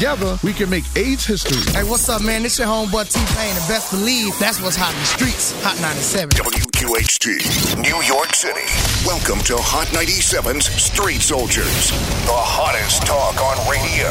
Together, we can make AIDS history. Hey, what's up, man? This your homeboy T-Pain, and best believe that's what's hot in the streets. Hot 97. WQHT, New York City. Welcome to Hot 97's Street Soldiers, the hottest talk on radio.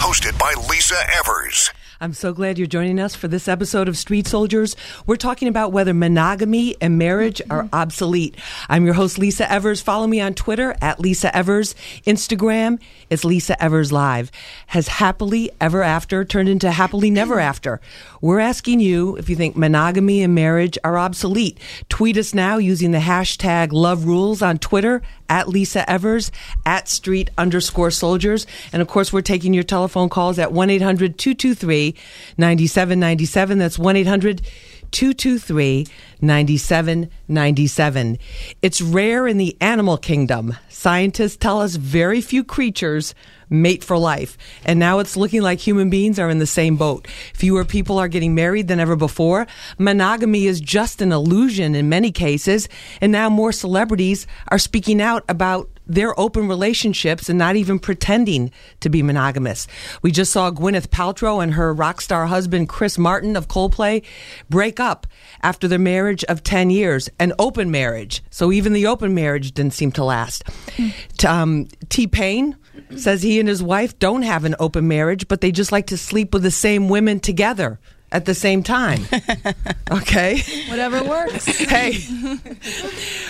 Hosted by Lisa Evers. I'm so glad you're joining us for this episode of Street Soldiers. We're talking about whether monogamy and marriage are mm-hmm. obsolete. I'm your host, Lisa Evers. Follow me on Twitter at Lisa Evers. Instagram, it's Lisa Evers Live. Has happily ever after turned into happily never after? We're asking you if you think monogamy and marriage are obsolete. Tweet us now using the hashtag love rules on Twitter at Lisa Evers, at street underscore soldiers. And of course, we're taking your telephone calls at 1 800 223 9797. That's 1 800 223 9797. It's rare in the animal kingdom. Scientists tell us very few creatures mate for life. And now it's looking like human beings are in the same boat. Fewer people are getting married than ever before. Monogamy is just an illusion in many cases. And now more celebrities are speaking out about their open relationships and not even pretending to be monogamous. We just saw Gwyneth Paltrow and her rock star husband Chris Martin of Coldplay break up after their marriage of 10 years, an open marriage. So even the open marriage didn't seem to last. Um, T Pain says he and his wife don't have an open marriage, but they just like to sleep with the same women together at the same time. Okay? Whatever works. hey,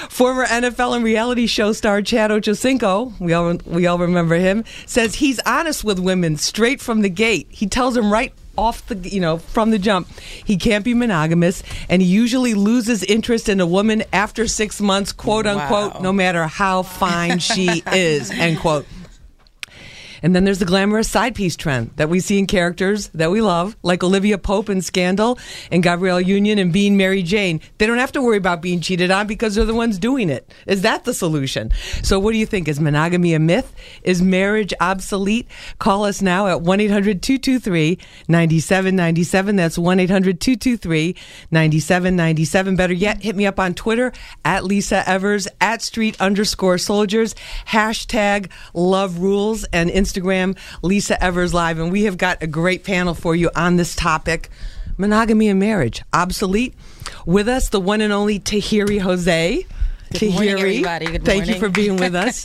former NFL and reality show star Chad Ochocinco, we all we all remember him, says he's honest with women straight from the gate. He tells them right off the you know from the jump he can't be monogamous and he usually loses interest in a woman after six months quote unquote Wow. no matter how fine she is end quote and then there's the glamorous side piece trend that we see in characters that we love, like Olivia Pope in Scandal and Gabrielle Union and Being Mary Jane. They don't have to worry about being cheated on because they're the ones doing it. Is that the solution? So what do you think? Is monogamy a myth? Is marriage obsolete? Call us now at 1-800-223-9797. That's 1-800-223-9797. Better yet, hit me up on Twitter at Lisa Evers, at street underscore soldiers, hashtag love rules, and Instagram Lisa Evers Live. And we have got a great panel for you on this topic monogamy and marriage. Obsolete. With us, the one and only Tahiry Jose. Good morning, everybody. Good Thank you for being with us.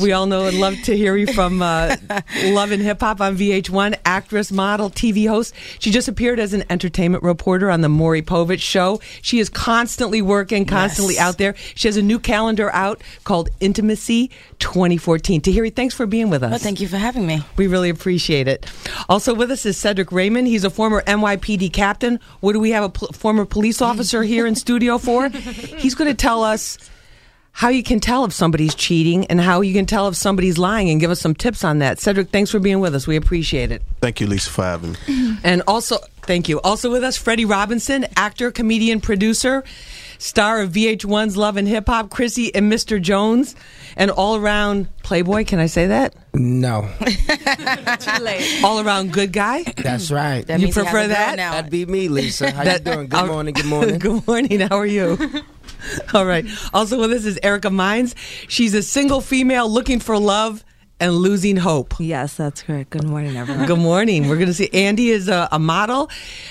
we all know and love Tahiry from uh, Love and Hip Hop on VH1, actress, model, TV host. She just appeared as an entertainment reporter on the Maury Povich show. She is constantly working, constantly Yes. out there. She has a new calendar out called Intimacy 2014. Tahiry, thanks for being with us. Well, thank you for having me. We really appreciate it. Also with us is Cedric Raymond. He's a former NYPD captain. What do we have a pl- former police officer here in studio for? He's going to tell us how you can tell if somebody's cheating and how you can tell if somebody's lying and give us some tips on that. Cedric, thanks for being with us. We appreciate it. Thank you, Lisa, for having me. And also, thank you. Also with us, Freddie Robinson, actor, comedian, producer, star of VH1's Love and Hip Hop, Chrissy and Mr. Jones, and all around playboy. Can I say that? No, Too late. All around good guy. that's right. That You means he has prefer that? Now. That'd be me, Lisa. How That- you doing? Good morning. Good morning. Good morning. How are you? All right. Also with us is Erica Mines. She's a single female looking for love and losing hope. Yes, that's correct. Good morning, everyone. Good morning. We're going to see Andy is a, a model.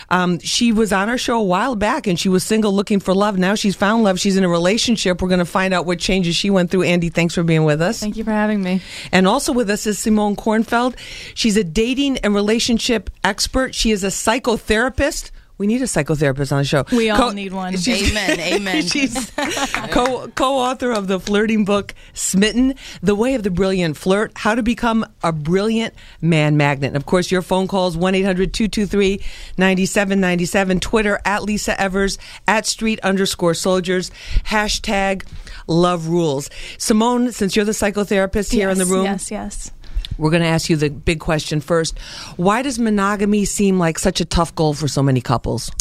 Um, she was on our show a while back and she was single looking for love. Now she's found love. She's in a relationship. We're going to find out what changes she went through. Andy, thanks for being with us. Thank you for having me. And also with us is Simone Kornfeld. She's a dating and relationship expert. She is a psychotherapist. We need a psychotherapist on the show. We all need one. she's- Amen, amen. she's co co-author of the flirting book Smitten: The Way of the Brilliant Flirt: How to Become a Brilliant Man Magnet. And of course, your phone calls 1-800-223-9797. Twitter at Lisa Evers at Street underscore Soldiers hashtag Love Rules. Simone, since you're the psychotherapist here in the room, Yes, yes. We're going to ask you the big question first. Why does monogamy seem like such a tough goal for so many couples?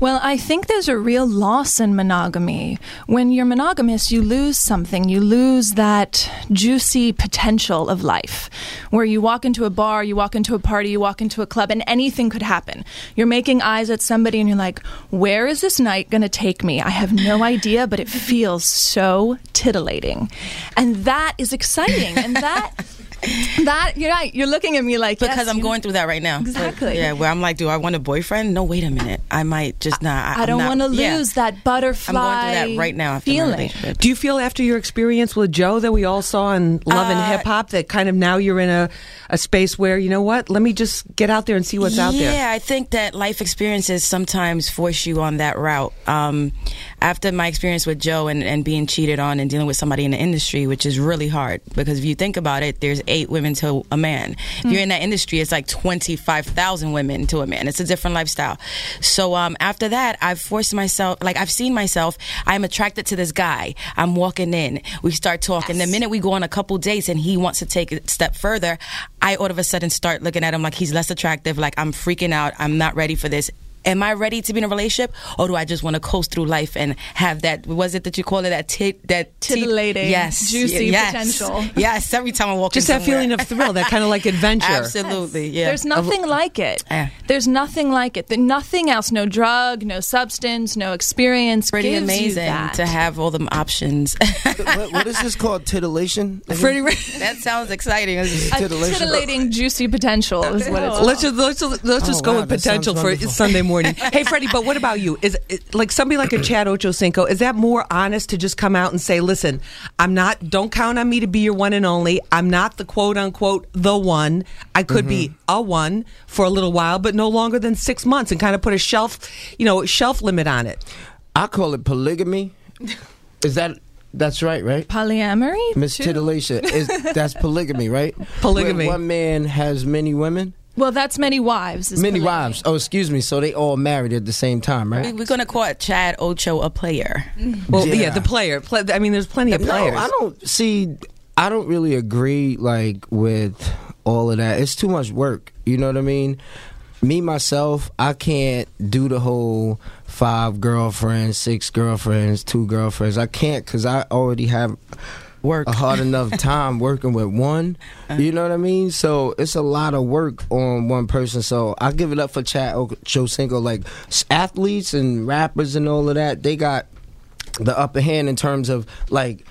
Well, I think there's a real loss in monogamy. When you're monogamous, you lose something. You lose that juicy potential of life where you walk into a bar, you walk into a party, you walk into a club, and anything could happen. You're making eyes at somebody and you're like, where is this night going to take me? I have no idea, but it feels so titillating. And that is exciting. And that that you're right. You're looking at me like because yes, I'm you- going through that right now. Exactly. yeah, where I'm like, do I want a boyfriend? No, wait a minute. I might just not. I I'm don't want to yeah. lose that butterfly. I'm going through that right now after feeling. Do you feel after your experience with Joe that we all saw in Love and Uh, Hip Hop that kind of now you're in a, a space where, you know what, let me just get out there and see what's out there? Yeah, I think that life experiences sometimes force you on that route. Um, after my experience with Joe and, and being cheated on and dealing with somebody in the industry, which is really hard because if you think about it, there's eight women to a man. If you're in that industry, it's like 25,000 women to a man. It's a different lifestyle. So um, after that, I've forced myself, like I've seen myself, I'm attracted to this guy. I'm walking in, we start talking. The minute we go on a couple dates and he wants to take it a step further, I all of a sudden start looking at him like he's less attractive, like I'm freaking out, I'm not ready for this. Am I ready to be in a relationship, or do I just want to coast through life and have that? Was it that you call it that tit, that tit- Titillating, yes, juicy yes, potential. Yes, every time I walk, Just in that feeling of thrill, that kind of like adventure. absolutely, yeah. There's nothing like it. Yeah. There's nothing like it. There- Nothing else. No drug, no substance, no experience. pretty gives you amazing that. to have all them options. what, what is this called? Titillation? Freddie, that sounds exciting. A Titillation. titillating, juicy potential is what it's. Oh. let's just let's just, let's just Oh, go wow, with potential for wonderful. Sunday morning. hey, Freddie, but what about you? Is it, like somebody like a Chad Ochocinco? Is that more honest to just come out and say, "Listen, I'm not. Don't count on me to be your one and only. I'm not the quote unquote the one. I could be Mm-hmm. a one for a little while, but no longer than six months, and kind of put a shelf, you know, shelf limit on it." I call it polygamy. Is that that's right, right? Polyamory. Miss too? Titillation is that's polygamy, right? Polygamy. Where one man has many women, Well, that's many wives. is many polygamy. wives. Oh, excuse me. So they all married at the same time, right? We're gonna call Chad Ocho a player. Mm-hmm. Well, yeah, Yeah. the player. Pla I mean, there's plenty of No, players. I don't see. I don't really agree like with all of that. It's too much work. You know what I mean? Me myself, I can't do the whole five girlfriends, six girlfriends, two girlfriends. I can't because I already have Work. a hard enough time working with one. You know what I mean? So it's a lot of work on one person. So I give it up for Chad Ochocinco. Like athletes and rappers and all of that, they got the upper hand in terms of like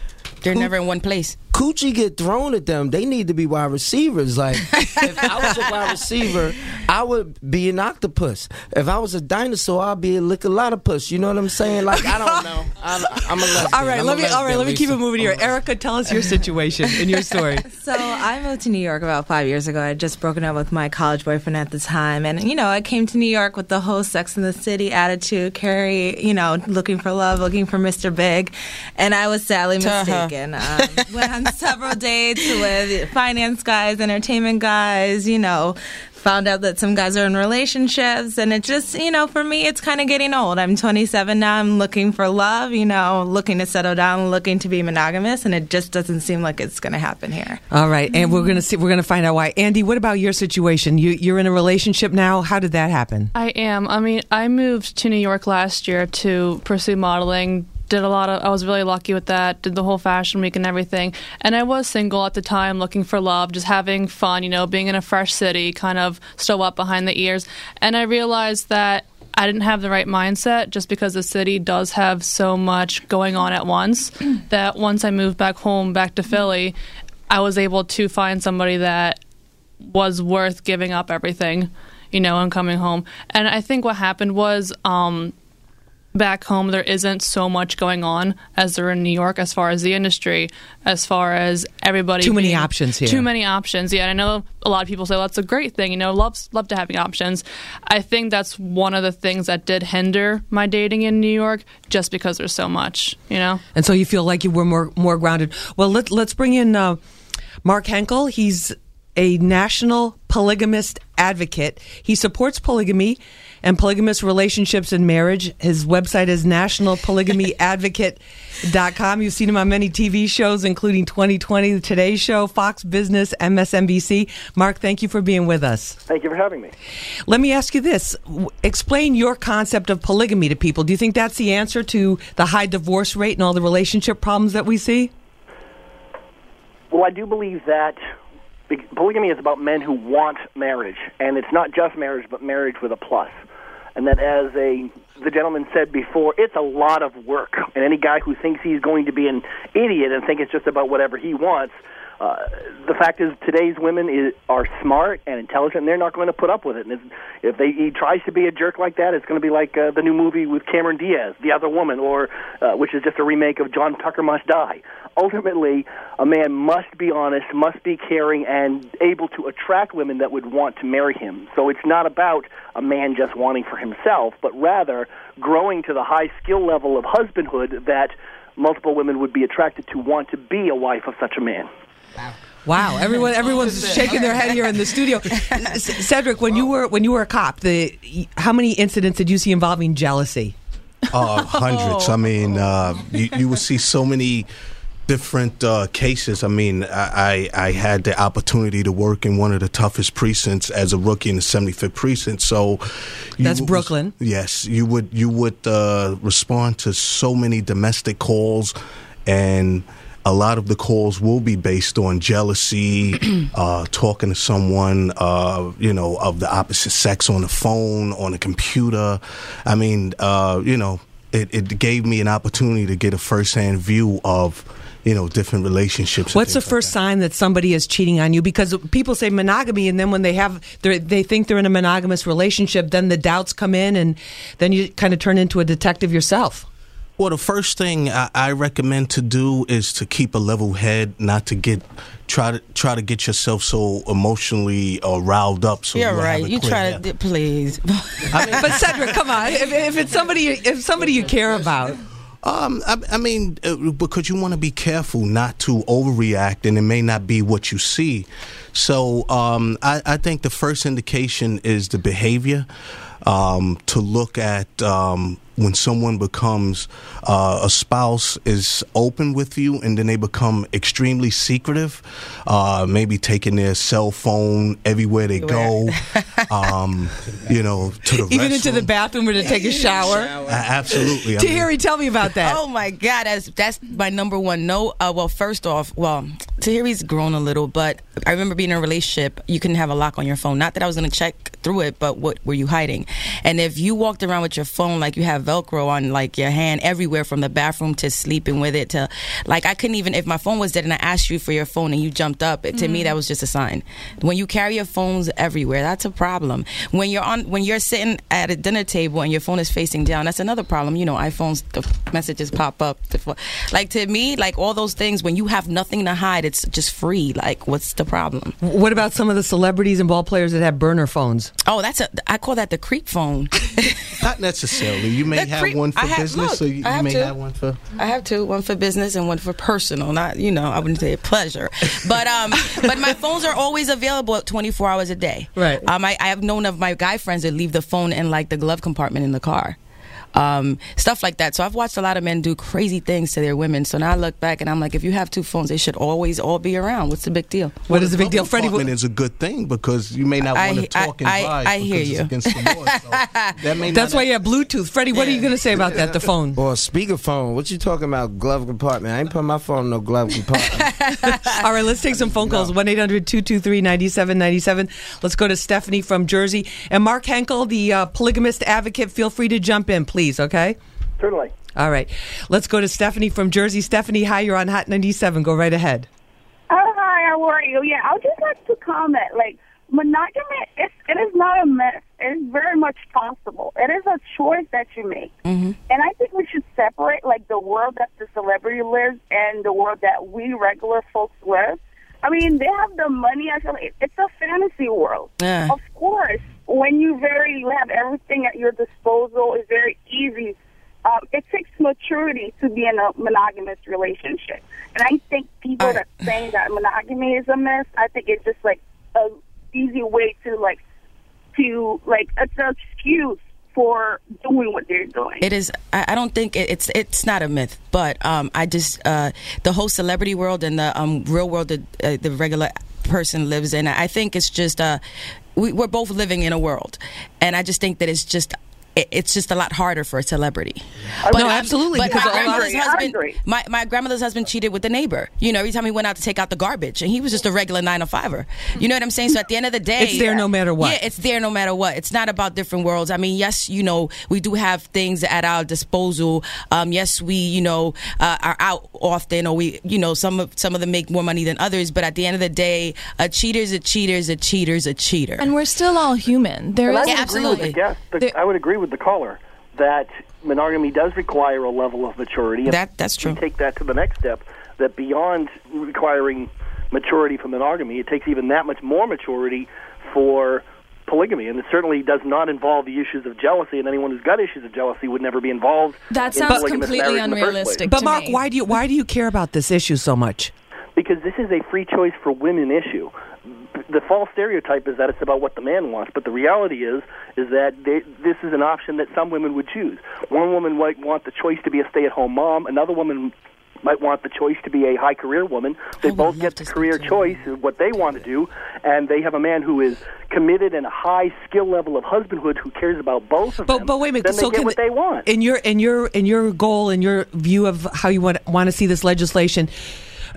They're Who- never in one place. Coochie get thrown at them, they need to be wide receivers. Like, if I was a wide receiver, I would be an octopus. If I was a dinosaur, I'd be a lickalotopus. You know what I'm saying? Like, I don't know. I'm, I'm a lesbian. all right, I'm let a me all right, lesbian, let me keep it moving here. I'm a lesbian. Erica, tell us your situation and your story. So I moved to New York about five years ago. I had just broken up with my college boyfriend at the time, and you know I came to New York with the whole Sex in the City attitude, Carrie, you know, looking for love, looking for Mr. Big, and I was sadly Ta-ha. mistaken. Um, went on several dates with finance guys, entertainment guys, you know. Found out that some guys are in relationships, and it just, you know, for me, it's kind of getting old. I'm 27 now. I'm looking for love, you know, looking to settle down, looking to be monogamous, and it just doesn't seem like it's going to happen here. All right, and we're gonna see. We're gonna find out why. Andy, what about your situation? You you're in a relationship now. How did that happen? I am. I mean, I moved to New York last year to pursue modeling. Did a lot of. I was really lucky with that. Did the whole fashion week and everything. And I was single at the time, looking for love, just having fun. You know, being in a fresh city, kind of still up behind the ears. And I realized that I didn't have the right mindset just because the city does have so much going on at once. that once I moved back home, back to Philly, I was able to find somebody that was worth giving up everything, you know, and coming home. And I think what happened was um, back home there isn't so much going on as there in New York as far as the industry, as far as everybody. Too many options here. Too many options. Yeah, and I know a lot of people say well, that's a great thing. You know, love love to having options. I think that's one of the things that did hinder my dating in New York, just because there's so much. You know. And so you feel like you were more more grounded. Well, let let's bring in uh, Mark Henkel. He's a national polygamist advocate. He supports polygamy and polygamous relationships and marriage. His website is nationalpolygamyadvocate.com. You've seen him on many TV shows, including 2020, The Today Show, Fox Business, MSNBC. Mark, thank you for being with us. Thank you for having me. Let me ask you this. Explain your concept of polygamy to people. Do you think that's the answer to the high divorce rate and all the relationship problems that we see? Well, I do believe that polygamy is about men who want marriage, and it's not just marriage, but marriage with a plus. And that, as a the gentleman said before, it's a lot of work. And any guy who thinks he's going to be an idiot and think it's just about whatever he wants, uh, the fact is, today's women is, are smart and intelligent, and they're not going to put up with it. And if, if they, he tries to be a jerk like that, it's going to be like uh, the new movie with Cameron Diaz, The Other Woman, or uh, which is just a remake of John Tucker Must Die. Ultimately, a man must be honest, must be caring, and able to attract women that would want to marry him. So it's not about a man just wanting for himself, but rather growing to the high skill level of husbandhood that multiple women would be attracted to want to be a wife of such a man. Wow, everyone, everyone's shaking their head here in the studio. C- Cedric, when you were when you were a cop, the how many incidents did you see involving jealousy? Uh, hundreds. I mean, uh, you, you will see so many different uh, cases. I mean, I, I I had the opportunity to work in one of the toughest precincts as a rookie in the 75th precinct. So you That's was- Brooklyn. Yes, you would you would uh, respond to so many domestic calls, and a lot of the calls will be based on jealousy, uh, talking to someone, uh, you know, of the opposite sex on the phone, on a computer. I mean, uh, you know, it, it gave me an opportunity to get a firsthand view of, you know, different relationships. What's the things like first sign that somebody is cheating on you? Because people say monogamy, and then when they have, they think they're in a monogamous relationship, then the doubts come in, and then you kind of turn into a detective yourself. Well, the first thing I, I recommend to do is to keep a level head, not to get try to try to get yourself so emotionally uh, riled up. So You're you right. You try to, please. but Cedric, come on, if, if it's somebody, if somebody you care about, Um, I, I mean, uh, because you want to be careful not to overreact, and it may not be what you see. So, um, I, I think the first indication is the behavior. Um, to look at um, when someone becomes uh, a spouse is open with you, and then they become extremely secretive. Uh, maybe taking their cell phone everywhere they go. um, you know, to the even into the bathroom or to take a shower. A- absolutely. I mean- Tahiry, tell me about that. Oh my God, that's that's my number one no. Uh, well, first off, well, Tahiry's grown a little, but I remember being in a relationship. You couldn't have a lock on your phone. Not that I was going to check through it, but what were you hiding? And if you walked around with your phone like you have Velcro on, like your hand everywhere, from the bathroom to sleeping with it to, like I couldn't even if my phone was dead and I asked you for your phone and you jumped up. To me, that mm. was just a sign. When you carry your phones everywhere, that's a problem. When you're on, when you're sitting at a dinner table and your phone is facing down, that's another problem. You know, iPhones, the messages pop up. The Like to me, like all those things, when you have nothing to hide, it's just free. Like, what's the problem? What about some of the celebrities and ball players that have burner phones? Oh, that's a. I call that the creep phone. Not necessarily. You may The have creep- one for I have- business, look, or you, you may two. have one for. I have two, one for business and one for personal. Not, you know, I wouldn't say pleasure, but um, but my phones are always available 24 hours a day. Right. Um, I, I have known of my guy friends that leave the phone in like the glove compartment in the car. Um, stuff like that. So I've watched a lot of men do crazy things to their women. So now I look back and I'm like, if you have two phones, they should always all be around. What's the big deal? What is the big deal, Freddie? Apartment is a good thing because you may not want to I- talk and I- drive. I hear you. It's against the law. So that may That's not why you have Bluetooth. Freddie, what are you going to say about that? The phone. Or speakerphone. What you talking about? Glove compartment. I ain't putting my phone in no glove compartment. All right, let's take some phone calls. 1 800 223 9797. Let's go to Stephanie from Jersey. And Mark Henkel, the uh, polygamist advocate, feel free to jump in, please, okay? Certainly. All right. Let's go to Stephanie from Jersey. Stephanie, hi, you're on Hot 97. Go right ahead. Oh, hi, how are you? Yeah, I would just like to comment. Like, monogamy, it's, it is not a myth. It is very much possible. It is a choice that you make. Mm-hmm. And I think we should separate, like, the world that the celebrity lives and the world that we regular folks live. I mean, they have the money. I feel like it's a fantasy world. Yeah. Of course, when you very you have everything at your disposal, it's very easy. Um, it takes maturity to be in a monogamous relationship, and I think people that saying that monogamy is a myth, I think it's just like a easy way to like to like it's an excuse for doing what they're doing. It is. I, I don't think it, it's it's not a myth, but um, I just uh, the whole celebrity world and the um, real world that uh, the regular person lives in. I think it's just uh, we, we're both living in a world, and I just think that it's just it's just a lot harder for a celebrity. No, um, absolutely, But because my a lot of- grandmother's husband, my, my grandmother's husband cheated with the neighbor. You know, every time he went out to take out the garbage, and he was just a regular nine to fiver. You know what I'm saying? So at the end of the day, It's there no matter what. Yeah, it's there no matter what. It's not about different worlds. I mean, yes, you know, we do have things at our disposal. Um, yes, we, you know, uh, are out often, or we, you know, some of some of them make more money than others. But at the end of the day, a cheater's a cheater's a cheater's a cheater. And we're still all human. There And is I would agree with the guest. The, I would agree with the caller that monogamy does require a level of maturity. That that's true. Take that to the next step. That beyond requiring maturity for monogamy, it takes even that much more maturity for polygamy, and it certainly does not involve the issues of jealousy. And anyone who's got issues of jealousy would never be involved. That in sounds polygamous completely marriage in the first place. unrealistic. But Mark, why do you why do you care about this issue so much? Because this is a free choice for women issue. The false stereotype is that it's about what the man wants, but the reality is is that they, this is an option that some women would choose. One woman might want the choice to be a stay-at-home mom. Another woman might want the choice to be a high career woman. They oh, both get the career choice of what they want to do, and they have a man who is committed and a high skill level of husbandhood who cares about both of But them. but wait a minute. Then they so get can what they want. in your in your in your goal and your view of how you want want to see this legislation.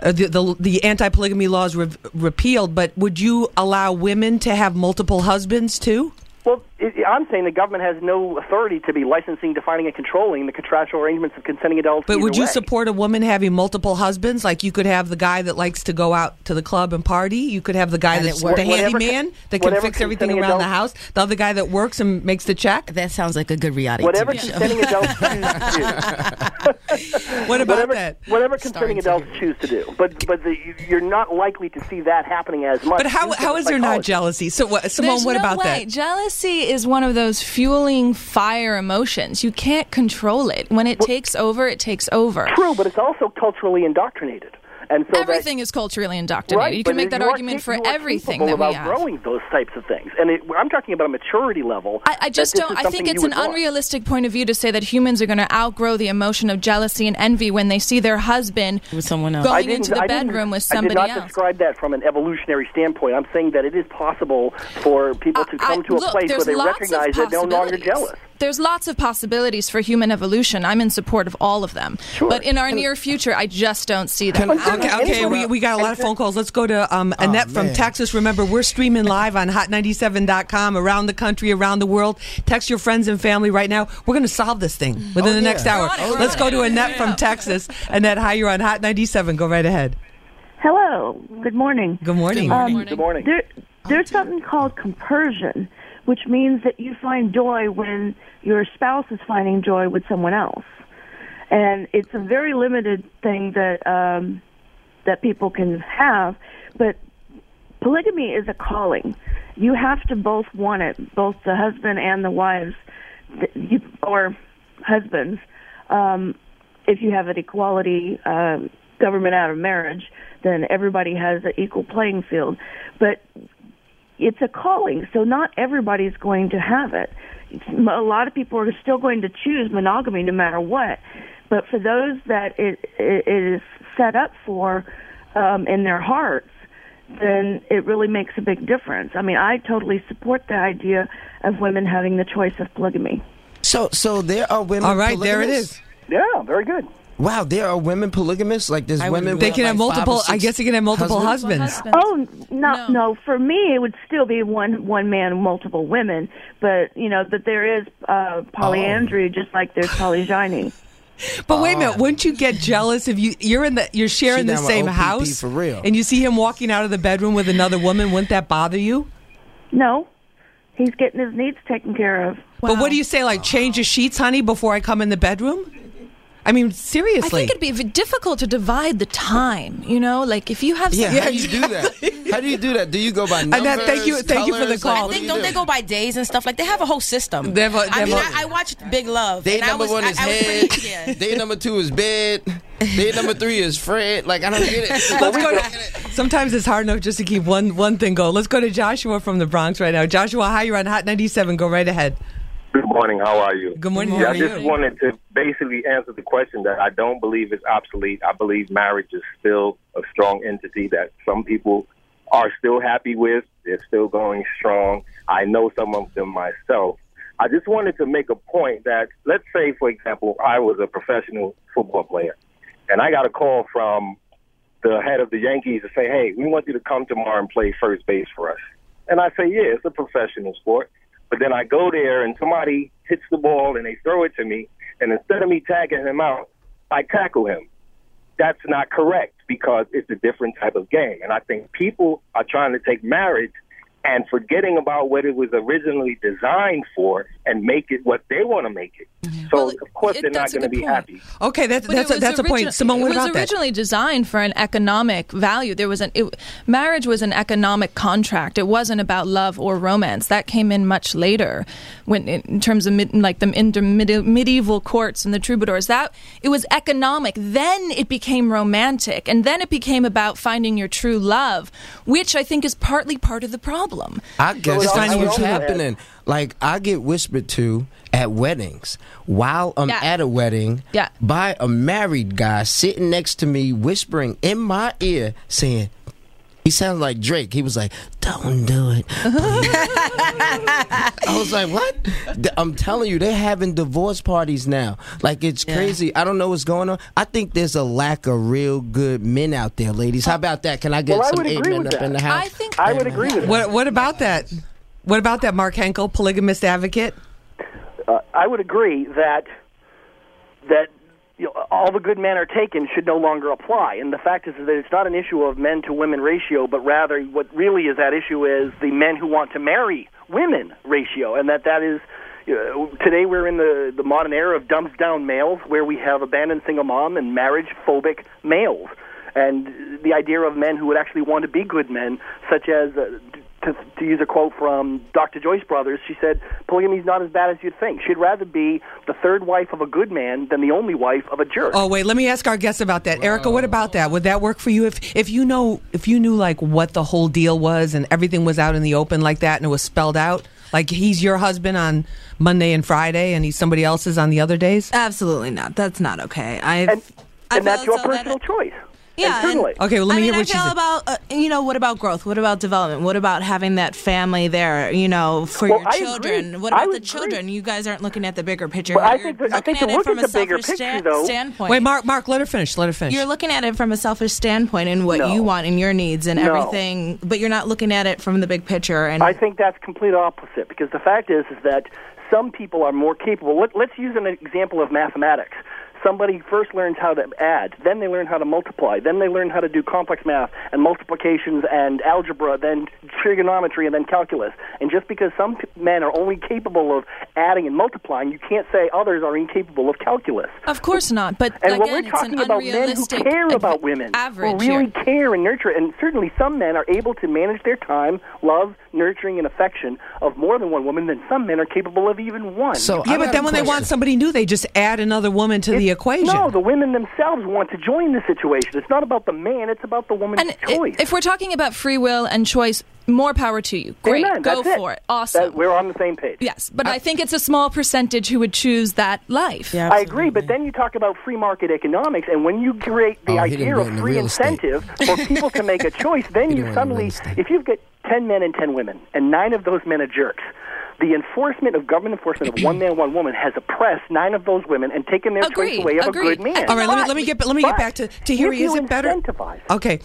Uh, the, the the anti polygamy laws re- repealed, but would you allow women to have multiple husbands too? Well, it, I'm saying the government has no authority to be licensing, defining, and controlling the contractual arrangements of consenting adults. But would you way. support a woman having multiple husbands? Like you could have the guy that likes to go out to the club and party. You could have the guy And that's the handyman con- that can fix everything consenting around the house. The other guy that works and makes the check. That sounds like a good reality Whatever TV show. consenting adults choose to do. What about whatever, that? Whatever consenting adults choose to do, but but the, you're not likely to see that happening as much. But how due to how the is there not jealousy? So what, Simone, There's what no about way. that? Jealousy is one of those fueling fire emotions. You can't control it. When it takes over, it takes over. True, but it's also culturally indoctrinated, and so Everything is culturally indoctrinated. Right, you can make that you are argument for everything capable that of we have. outgrowing those types of things, and it, I'm talking about a maturity level. I, I just don't. I think it's an would want. unrealistic point of view to say that humans are going to outgrow the emotion of jealousy and envy when they see their husband with someone else. going into the I didn't- bedroom with I somebody did not else. describe that from an evolutionary standpoint. I'm saying that it is possible for people to come I- to a look, place where they recognize that they're no longer jealous. There's lots of possibilities for human evolution. I'm in support of all of them. But in our near future, I just don't see that. Okay, okay, we, we got a lot of phone calls. Let's go to um, Annette from. Texas. Remember, we're streaming live on hot97.com around the country, around the world. Text your friends and family right now. We're going to solve this thing within Oh, the next hour. We're it, Let's go to Annette from Texas. Annette, hi, you're on Hot 97. Go right ahead. Hello. Good morning. Good morning. Um, Good morning. There, there's something called compersion, which means that you find joy when your spouse is finding joy with someone else, and it's a very limited thing that um, that people can have. But polygamy is a calling. You have to both want it, both the husband and the wives, or husbands. Um, if you have an equality um, government out of marriage, then everybody has an equal playing field. But it's a calling, so not everybody's going to have it. A lot of people are still going to choose monogamy no matter what. But for those that it, it is set up for um, in their hearts, then it really makes a big difference. I mean, I totally support the idea of women having the choice of polygamy. So, so there are women. All right, there it is. Yeah, very good. Wow, there are women polygamists. Like there's women. They can have like, multiple. I guess they can have multiple husbands? husbands. Oh no, no, For me, it would still be one one man, multiple women. But you know that there is uh, polyandry, just like there's polygyny. But wait a minute, wouldn't you get jealous if you you're in the you're sharing the same house for real. and you see him walking out of the bedroom with another woman? Wouldn't that bother you? No, he's getting his needs taken care of. But what do you say? Like change the sheets, honey, before I come in the bedroom? I mean, seriously. I think it'd be difficult to divide the time. You know, like if you have. Yeah, some- how do you do that? How do you do that? Do you go by numbers? Annette, thank you- thank you for the call. I think do don't you they go by days and stuff like they have a whole system. They have a- they I have mean, a- I, I watched Big Love. Day and I number was, one I, is I was head. pretty, yeah. Day number two is bed. Day number three is Fred. Like I don't get it. Let's go to, sometimes it's hard enough just to keep one one thing going. Let's go to Joshua from the Bronx right now. Joshua, hi, you're on Hot 97. Go right ahead. Good morning. How are you? Good morning. Yeah, I just wanted to basically answer the question that I don't believe is obsolete. I believe marriage is still a strong entity that some people are still happy with. They're still going strong. I know some of them myself. I just wanted to make a point that, let's say, for example, I was a professional football player, and I got a call from the head of the Yankees to say, "Hey, we want you to come tomorrow and play first base for us." And I say, "Yeah, it's a professional sport." But then I go there and somebody hits the ball and they throw it to me, and instead of me tagging him out, I tackle him. That's not correct because it's a different type of game. And I think people are trying to take marriage and forgetting about what it was originally designed for and make it what they want to make it. Mm-hmm. So of course they're not going to be point. happy. Okay, that's But that's a, was that's a point. Simone, what about that? it was about that? originally designed for an economic value. There was an it, marriage was an economic contract. It wasn't about love or romance. That came in much later, when in terms of mid, like the inter, medi- medieval courts and the troubadours. That it was economic. Then it became romantic, and then it became about finding your true love, which I think is partly part of the problem. I guess Just that's finding your what's true love. Happening. Like I get whispered to at weddings while I'm Yeah. at a wedding Yeah. by a married guy sitting next to me, whispering in my ear, saying. He sounds like Drake. He was like, "Don't do it." I was like, "What?" I'm telling you, they're having divorce parties now. Like it's crazy. I don't know what's going on. I think there's a lack of real good men out there, ladies. How about that? Can I get Well, some would agree amen with up that. in the house? I think I would agree with that. What what about that? What about that, Mark Henkel, polygamist advocate? uh, I would agree that that you know, all the good men are taken should no longer apply. And the fact is that it's not an issue of men to women ratio, but rather what really is at issue is the men who want to marry women ratio, and that that is. Today we're in the, the modern era of dumbs down males, where we have abandoned single mom and marriage phobic males, and the idea of men who would actually want to be good men, such as uh, to, to use a quote from Dr. Joyce Brothers, she said, polygamy is not as bad as you'd think. She'd rather be the third wife of a good man than the only wife of a jerk. Oh wait, let me ask our guest about that. Erica, what about that? Would that work for you if if you know if you knew like what the whole deal was and everything was out in the open like that and it was spelled out? Like he's your husband on Monday and Friday and he's somebody else's on the other days? Absolutely not. That's not okay. I and, and that's your personal choice. Yeah, and. Okay, well let I me mean, hear what she feel said. about uh, you know what about growth? What about development? What about having that family there? You know, for Well, your I children. agree. What I about the would agree. children? You guys aren't looking at the bigger picture. Well, I You're think that- I looking think to at look it from at a the bigger selfish picture, sta- though- standpoint. Wait, Mark, Mark, let her finish. Let her finish. You're looking at it from a selfish standpoint and what No. you want and your needs and No. everything, but you're not looking at it from the big picture. And I think that's complete opposite because the fact is is that some people are more capable. Let, let's use an example of mathematics. Somebody first learns how to add, then they learn how to multiply, then they learn how to do complex math and multiplications and algebra, then trigonometry and then calculus. And just because some men are only capable of adding and multiplying, you can't say others are incapable of calculus. Of course not. But And again, what we're it's talking an about men who unrealistic care adv- about women, average who really here. care and nurture, and certainly some men are able to manage their time, love, nurturing, and affection of more than one woman. Than some men are capable of even one. So yeah, but then a when they want somebody new, they just add another woman to the equation. No, the women themselves want to join the situation. It's not about the man; it's about the woman's And choice. if we're talking about free will and choice, more power to you. Great, Amen, go that's for it. That- Awesome. we're on the same page. yes, but I think it's a small percentage who would choose that life. Yeah, I agree, but then you talk about free market economics, and when you create the Oh, idea of free incentive for people to make a choice, then you didn't go into suddenly, real estate. if you've got 10 men and 10 women, and nine of those men are jerks, the enforcement of government enforcement of one man, one woman has oppressed nine of those women and taken their Agreed, choice away of agreed. a good man. All right, let me let me get let me get back to Tahiry. if you Is it better? incentivize- Okay.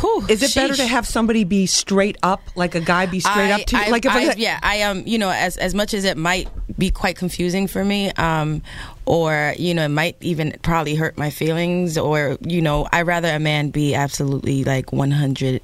Whew, Is it better to have somebody be straight up, like a guy be straight up to you? I, like if I, I, yeah, I um, you know, as as much as it might be quite confusing for me, um, or you know, it might even probably hurt my feelings, or you know, I rather a man be absolutely like one hundred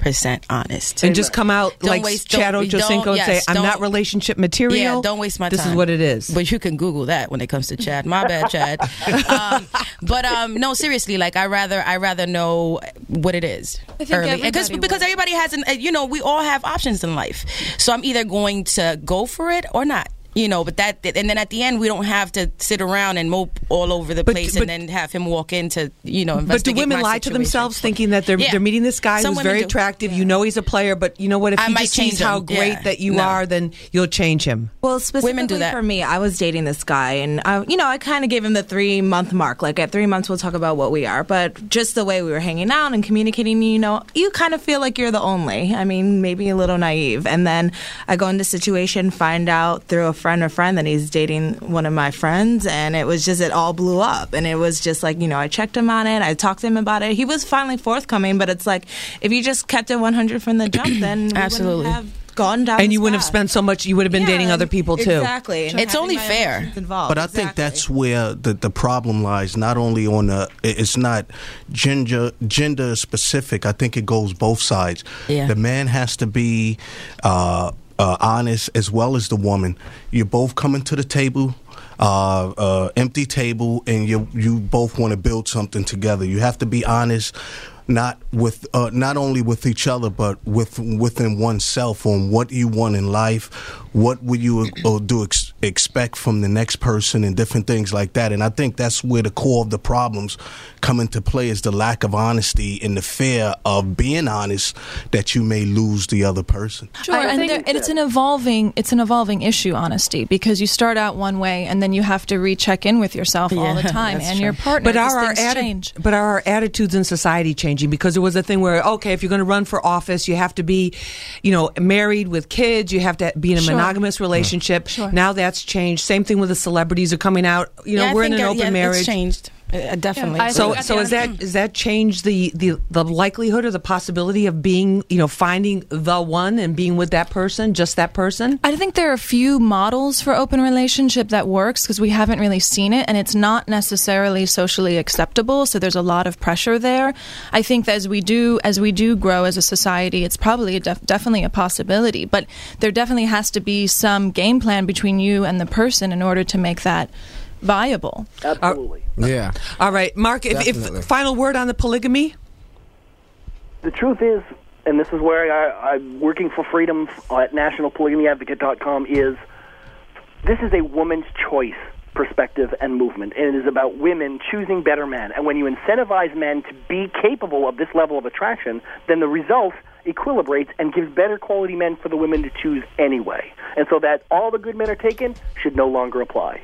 percent honest and just come out Don't like waste- Chad don't- Ochocinco don't- and yes, say, "I'm not relationship material." Yeah, don't waste my this time. This is what it is. But you can Google that when it comes to Chad. My bad, Chad. um, but um, no, seriously, like I rather I rather know what it is I think early because everybody because everybody has an uh, you know we all have options in life. So I'm either going to go for it or not. You know, but that and then at the end we don't have to sit around and mope all over the But- place but- and then have him walk into you know But do women my lie to themselves, thinking that they're Yeah. they're meeting this guy Some who's very do. attractive? You know he's a player, but you know what? If I he might just sees change how great Yeah. that you No. are, then you'll change him. Well, specifically do that. for me, I was dating this guy, and I, you know, I kind of gave him the three month mark. Like at three months, we'll talk about what we are. But just the way we were hanging out and communicating, you know, you kind of feel like you're the only. I mean, maybe a little naive. And then I go into situation, find out through a friend friend a friend that he's dating one of my friends, and it was just it all blew up, and it was just like you know I checked him on it, I talked to him about it. He was finally forthcoming, but it's like if you just kept it 100 from the jump, then we Absolutely. wouldn't have gone down. and you wouldn't have spent so much. You would have been dating other people too. Exactly. And It's only fair. But I think that's where the, the problem lies. Not only on the, it's not gender gender specific. I think it goes both sides. Yeah. The man has to be uh, uh, honest as well as the woman. You're both coming to the table. Uh, uh, empty table, and you you both want to build something together. You have to be honest, not with uh, not only with each other, but with within oneself on what you want in life, what would you uh, do ex- expect from the next person, and different things like that. And I think that's where the core of the problems come into play is the lack of honesty and the fear of being honest that you may lose the other person. Sure, and, there, and it's an evolving it's an evolving issue, honesty, because you start out one way and then you have to recheck in with yourself all the time and true. your partner. But are our things atti- change. but are our attitudes in society changing? Because it was a thing where okay, if you're going to run for office, you have to be, you know, married with kids. You have to be in a Sure. monogamous relationship. Now that's changed. Same thing with the celebrities are coming out. You know, Yeah, we're in an open yeah, marriage. It's changed. Uh, definitely. so, so is that is that change the, the the likelihood or the possibility of being you know finding the one and being with that person, just that person? I think there are a few models for open relationship that works because we haven't really seen it and it's not necessarily socially acceptable so there's a lot of pressure there. I think that as we do as we do grow as a society it's probably a def- definitely a possibility but there definitely has to be some game plan between you and the person in order to make that viable. Absolutely. Uh, yeah. All right, Mark. If, if final word on the polygamy. The truth is, and this is where I, I'm working for freedom at nationalpolygamyadvocate.com, is this is a woman's choice perspective and movement. And it is about women choosing better men. And when you incentivize men to be capable of this level of attraction, then the result equilibrates and gives better quality men for the women to choose anyway. And so that all the good men are taken should no longer apply.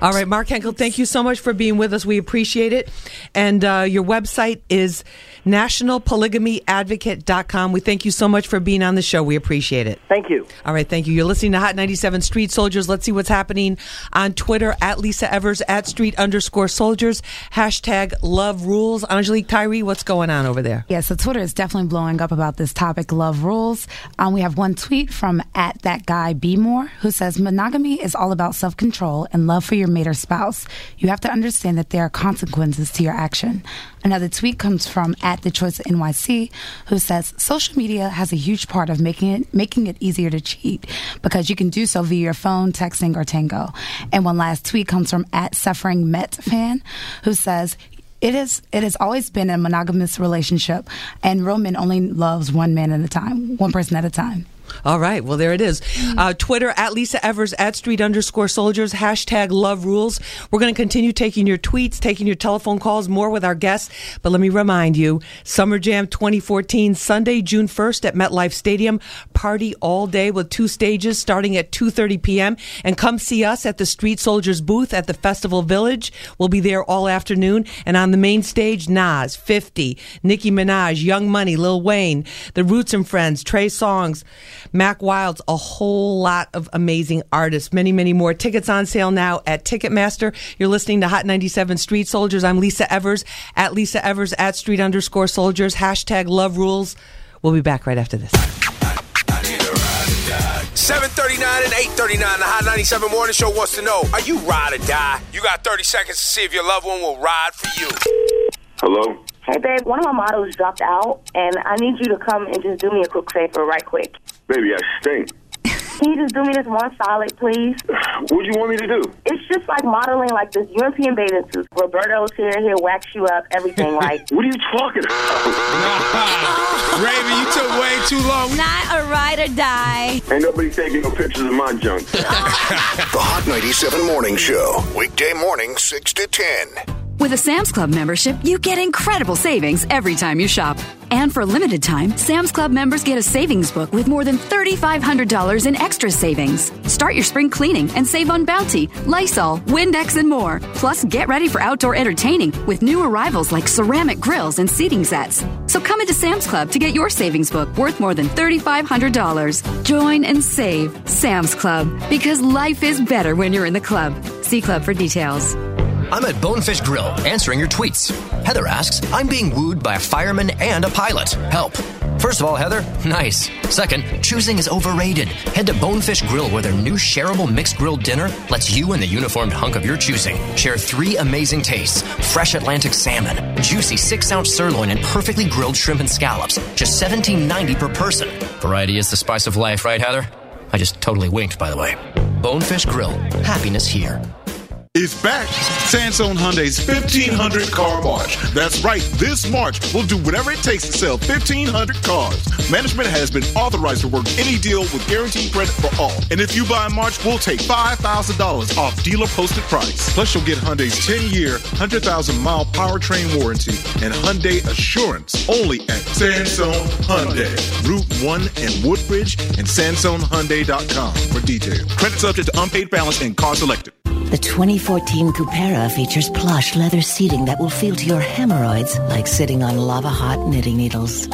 All right, Mark Henkel, thank you so much for being with us. We appreciate it. And uh, your website is nationalpolygamyadvocate.com. We thank you so much for being on the show. We appreciate it. Thank you. All right, thank you. You're listening to Hot 97 Street Soldiers. Let's see what's happening on Twitter at Lisa Evers at street underscore soldiers. Hashtag love rules. Angelique Tyree, what's going on over there? Yeah, so Twitter is definitely blowing up about this topic, love rules. Um, we have one tweet from at that guy B. More who says monogamy is all about self control and love for your mate or spouse. You have to understand that there are consequences to your action. Another tweet comes from at the choice NYC who says social media has a huge part of making it making it easier to cheat because you can do so via your phone, texting, or Tango. And one last tweet comes from at suffering Met fan who says it is it has always been a monogamous relationship and Roman only loves one man at a time, one person at a time. All right. Well, there it is. Uh, Twitter at Lisa Evers at street underscore soldiers. Hashtag love rules. We're going to continue taking your tweets, taking your telephone calls, more with our guests. But let me remind you, Summer Jam 2014, Sunday, June 1st at MetLife Stadium. Party all day with two stages starting at 2.30 p.m. And come see us at the Street Soldiers booth at the Festival Village. We'll be there all afternoon. And on the main stage, Nas, 50, Nicki Minaj, Young Money, Lil Wayne, The Roots and Friends, Trey Songz, Mack Wilds, a whole lot of amazing artists, many, many more. Tickets on sale now at Ticketmaster. You're listening to Hot 97 Street Soldiers. I'm Lisa Evers at Lisa Evers at Street underscore Soldiers. Hashtag love rules. We'll be back right after this. 739 and 839, the Hot 97 Morning Show wants to know, are you ride or die? You got 30 seconds to see if your loved one will ride for you. Hello? Hey, babe, one of my models dropped out, and I need you to come and just do me a quick favor right quick. Baby, I stink. Can you just do me this one solid, please? What do you want me to do? It's just like modeling like this European bathing suit. Roberto's here, he'll wax you up, everything like. what are you talking about? Raven, you took way too long. Not a ride or die. Ain't nobody taking no pictures of my junk. The Hot 97 Morning Show. Weekday morning, 6 to 10. With a Sam's Club membership, you get incredible savings every time you shop. And for a limited time, Sam's Club members get a savings book with more than $3,500 in extra savings. Start your spring cleaning and save on Bounty, Lysol, Windex, and more. Plus, get ready for outdoor entertaining with new arrivals like ceramic grills and seating sets. So come into Sam's Club to get your savings book worth more than $3,500. Join and save Sam's Club because life is better when you're in the club. See Club for details. I'm at Bonefish Grill, answering your tweets. Heather asks, I'm being wooed by a fireman and a pilot. Help. First of all, Heather, nice. Second, choosing is overrated. Head to Bonefish Grill, where their new shareable mixed grilled dinner lets you and the uniformed hunk of your choosing share three amazing tastes fresh Atlantic salmon, juicy six ounce sirloin, and perfectly grilled shrimp and scallops. Just $17.90 per person. Variety is the spice of life, right, Heather? I just totally winked, by the way. Bonefish Grill. Happiness here. It's back. Sansone Hyundai's 1500 car march. That's right. This March, we'll do whatever it takes to sell 1500 cars. Management has been authorized to work any deal with guaranteed credit for all. And if you buy in March, we'll take $5,000 off dealer posted price. Plus, you'll get Hyundai's 10 year, 100,000 mile powertrain warranty and Hyundai assurance only at Sansone Hyundai. Route 1 in Woodbridge and SansoneHyundai.com for details. Credit subject to unpaid balance and car selected. The 2014 Cupera features plush leather seating that will feel to your hemorrhoids like sitting on lava hot knitting needles.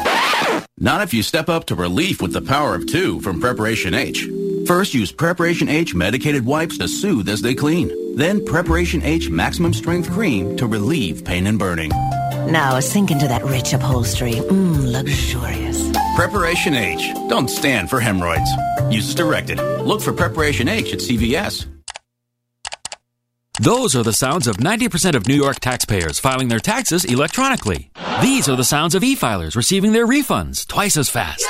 Not if you step up to relief with the power of two from Preparation H. First, use Preparation H medicated wipes to soothe as they clean. Then Preparation H maximum strength cream to relieve pain and burning. Now sink into that rich upholstery. Mmm, luxurious. Preparation H. Don't stand for hemorrhoids. Use as directed. Look for Preparation H at CVS. Those are the sounds of 90% of New York taxpayers filing their taxes electronically. These are the sounds of e-filers receiving their refunds twice as fast.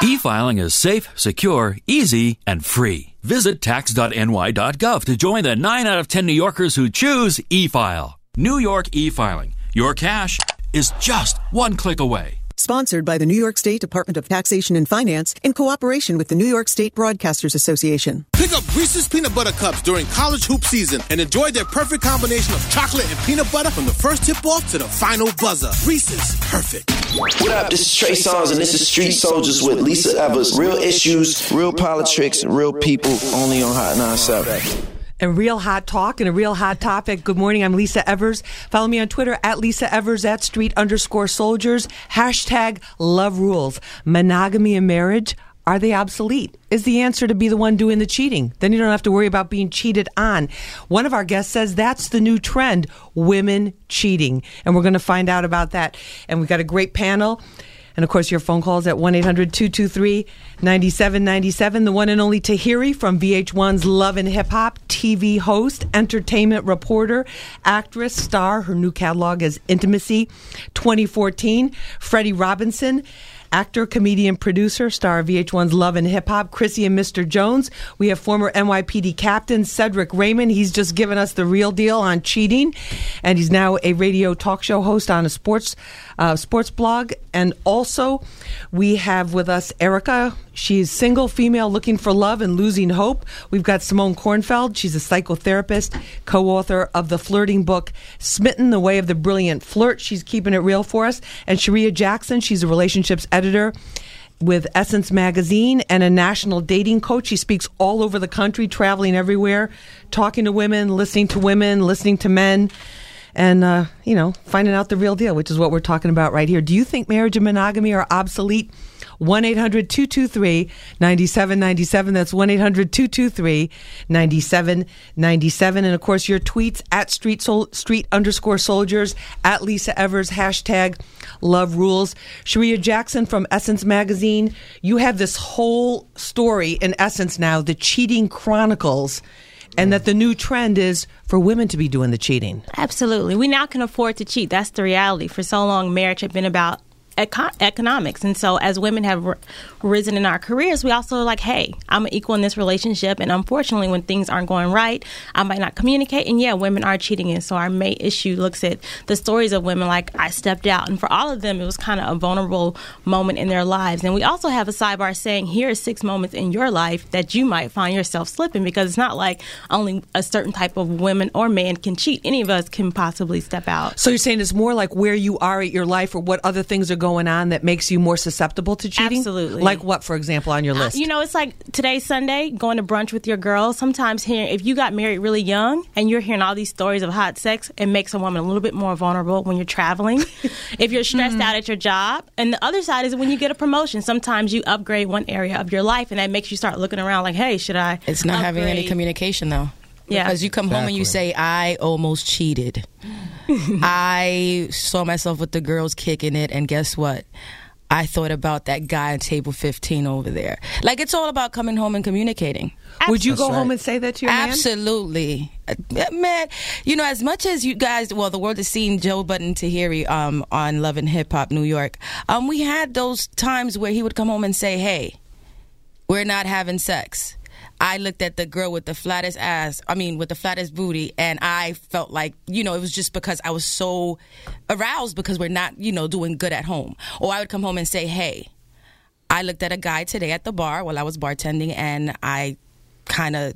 E-filing is safe, secure, easy, and free. Visit tax.ny.gov to join the 9 out of 10 New Yorkers who choose e-file. New York e-filing. Your cash is just one click away. Sponsored by the New York State Department of Taxation and Finance in cooperation with the New York State Broadcasters Association. Pick up Reese's Peanut Butter Cups during college hoop season and enjoy their perfect combination of chocolate and peanut butter from the first tip off to the final buzzer. Reese's, perfect. What up? This is Trey Songz, and this is Street Soldiers with Lisa Evers. Real issues, real politics, real people, only on Hot 97 and real hot talk and a real hot topic. Good morning. I'm Lisa Evers. Follow me on Twitter at Lisa Evers at street underscore soldiers. Hashtag love rules. Monogamy and marriage. Are they obsolete? Is the answer to be the one doing the cheating? Then you don't have to worry about being cheated on. One of our guests says that's the new trend women cheating. And we're going to find out about that. And we've got a great panel. And of course, your phone calls at 1 800 223 9797. The one and only Tahiry from VH1's Love and Hip Hop, TV host, entertainment reporter, actress, star. Her new catalog is Intimacy 2014. Freddie Robinson actor, comedian, producer, star of VH1's Love and Hip Hop, Chrissy and Mr. Jones. We have former NYPD captain Cedric Raymond. He's just given us the real deal on cheating, and he's now a radio talk show host on a sports uh, sports blog. And also, we have with us Erica. She's single, female, looking for love and losing hope. We've got Simone Kornfeld. She's a psychotherapist, co-author of the flirting book "Smitten: The Way of the Brilliant Flirt." She's keeping it real for us. And Charreah Jackson. She's a relationships editor with Essence Magazine and a national dating coach. She speaks all over the country, traveling everywhere, talking to women, listening to women, listening to men, and, uh, you know, finding out the real deal, which is what we're talking about right here. Do you think marriage and monogamy are obsolete? 1 800 223 9797. That's 1 800 223 9797. And of course, your tweets at street, sol- street underscore soldiers, at Lisa Evers, hashtag love rules. Charreah Jackson from Essence Magazine, you have this whole story in Essence now, the Cheating Chronicles and that the new trend is for women to be doing the cheating. Absolutely. We now can afford to cheat. That's the reality. For so long, marriage had been about eco- economics. And so, as women have r- risen in our careers, we also like, hey, I'm an equal in this relationship. And unfortunately, when things aren't going right, I might not communicate. And yeah, women are cheating. And so, our mate issue looks at the stories of women like, I stepped out. And for all of them, it was kind of a vulnerable moment in their lives. And we also have a sidebar saying, here are six moments in your life that you might find yourself slipping because it's not like only a certain type of women or man can cheat. Any of us can possibly step out. So you're saying it's more like where you are at your life or what other things are going on that makes you more susceptible to cheating? Absolutely. Like what, for example, on your Uh, list? you know, it's like today's Sunday, going to brunch with your girls. Sometimes hearing if you got married really young and you're hearing all these stories of hot sex, it makes a woman a little bit more vulnerable when you're traveling. if you're stressed out at your job, and the other side is when you get a promotion. Sometimes you upgrade one area of your life, and that makes you start looking around like, "Hey, should I?" It's not having any communication though. Yeah. Because you come home and you say, I almost cheated. I saw myself with the girls kicking it, and guess what? I thought about that guy on table 15 over there. Like, it's all about coming home and communicating. Would you go home and say that to your man? Absolutely. Uh, Man, you know, as much as you guys, well, the world has seen Joe Budden Tahiry um, on Love and Hip Hop New York, um, we had those times where he would come home and say, hey, we're not having sex. I looked at the girl with the flattest ass, I mean, with the flattest booty, and I felt like, you know, it was just because I was so aroused because we're not, you know, doing good at home. Or I would come home and say, hey, I looked at a guy today at the bar while I was bartending, and I kind of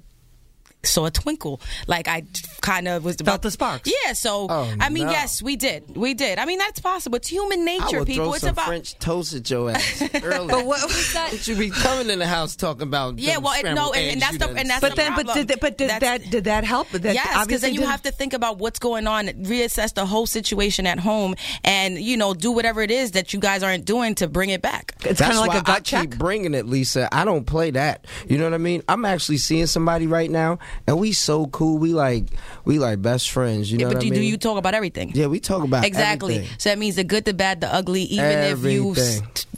saw a twinkle. Like I kind of was Felt the sparks. Yeah. So oh, I mean, no. yes, we did. We did. I mean, that's possible. It's human I nature, people. throw It's some about French toast at your ass early. But what- But you be coming in the house talking about Yeah, well, it- no, and- and that's the- done and that's but the then, but problem. did, but did That's- that did that help? That yes, because then you didn't- have to think about what's going on, reassess the whole situation at home, and you know do whatever it is that you guys aren't doing to bring it back. It's kind of like a gut I check. keep bringing it, Lisa. I don't play that. You know what I mean? I'm actually seeing somebody right now, and we so cool. We like we like best friends. You know but what you, I mean? do you talk about everything? yeah, we talk about everything. exactly. everything. So that means the good, the bad, the ugly. Even if you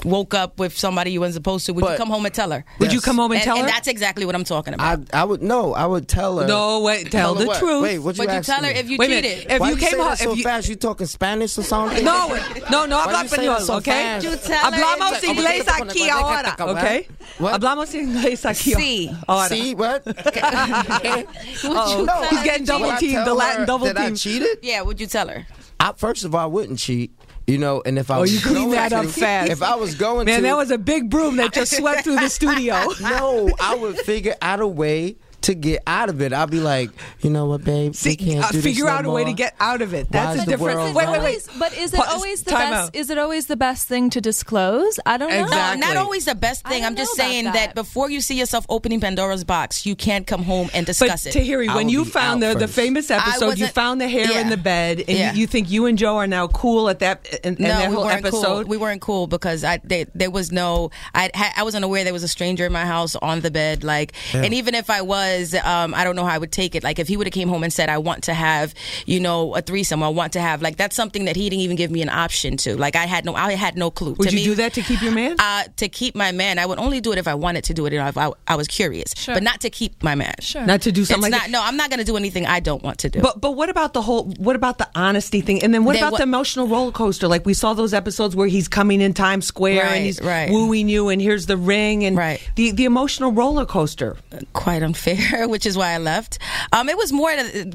woke up with somebody you weren't supposed to, would you come home and tell her? Would you come home and tell her? And that's exactly what I'm talking about. I I would no. I would tell her. No, wait, tell her the what? truth. Wait, what you But you asking tell her if you Wait a minute. cheated. If Why you you came say home, that so if you, fast, you talking Spanish or something? no, no, no Why habla you say español, that so okay? fast? You tell her Hablamos inglés aquí ahora, okay? What? Hablamos inglés aquí Sí. ahora. See what? Oh, No. he's getting double Would I teamed, the Latin her double that I team. cheated? Yeah, would you tell her? I, first of all, I wouldn't cheat. You know, and if I Oh, was you cleaned going that up to- fast. If I was going Man, to, that was a big broom that just swept through the studio. no, I would figure out a way to get out of it. I'll be like, you know what, babe, See, we can't uh, do this figure no out a way to get out of it. That's is a the different. world Wait, wait, wait. But is it always the Time best? out. Is it always the best thing to disclose? I don't know. Exactly. No, not always the best thing. I I'm just saying that. that. before you see yourself opening Pandora's box, you can't come home and But discuss it. Tahiry, I when will you found out the, the famous episode, you found the hair in the bed, and Yeah. you, you think you and Joe are now cool at that in, in no, that we whole weren't episode. cool. We weren't cool because I they, there was no I I wasn't aware there was a stranger in my house on the bed. Like, and even if I was, um, I don't know how I would take it. Like, if he would have came home and said, "I want to have, you know, a threesome. I want to have," like that's something that he didn't even give me an option to. Like, I had no, I had no clue. Would to you me, do that to keep your man? Uh, to keep my man, I would only do it if I wanted to do it. You know, if I, I was curious, Sure. but not to keep my man. Sure. Not to do It's something like not. that. No, I'm not going to do anything I don't want to do. But but what about the whole? What about the honesty thing? And then what Then about what- the emotional roller coaster? Like we saw those episodes where he's coming in Times Square Right, and he's right. wooing you, and here's the ring, and Right. the the emotional roller coaster. quite unfair, which is why I left. Um, it was more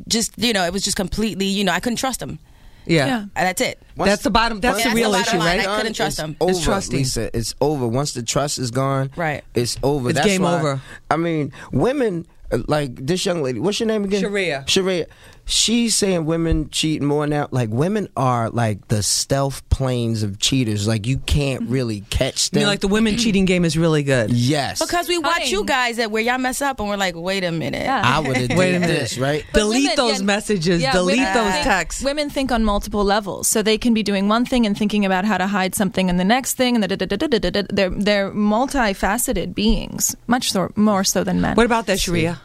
just you know, it was just completely you know, I couldn't trust him. Yeah. Yeah. That's it. That's the bottom. That's Yeah, the real that's the issue, line. right? I couldn't trust it's him. Over, It's trusting. Lisa. It's over. Once the trust is gone, Right. It's over. It's That's game why- over. I mean, women uh, like this young lady. What's your name again? Charreah. Charreah. She's saying women cheat more now. Like women are like the stealth planes of cheaters. Like you can't mm-hmm. really catch I them. mean, like the women cheating game is really good. yes, Because we watch Fine. you guys that where y'all mess up and we're like, wait a minute. Yeah. I would have did Wait a minute. this right. But delete women- those yeah, messages. yeah, delete women those think- texts. Women think on multiple levels, so they can be doing one thing and thinking about how to hide something in the next thing, and the da- da- da- da- da- da- they're they're multifaceted beings, much more so than men. What about that, Charreah?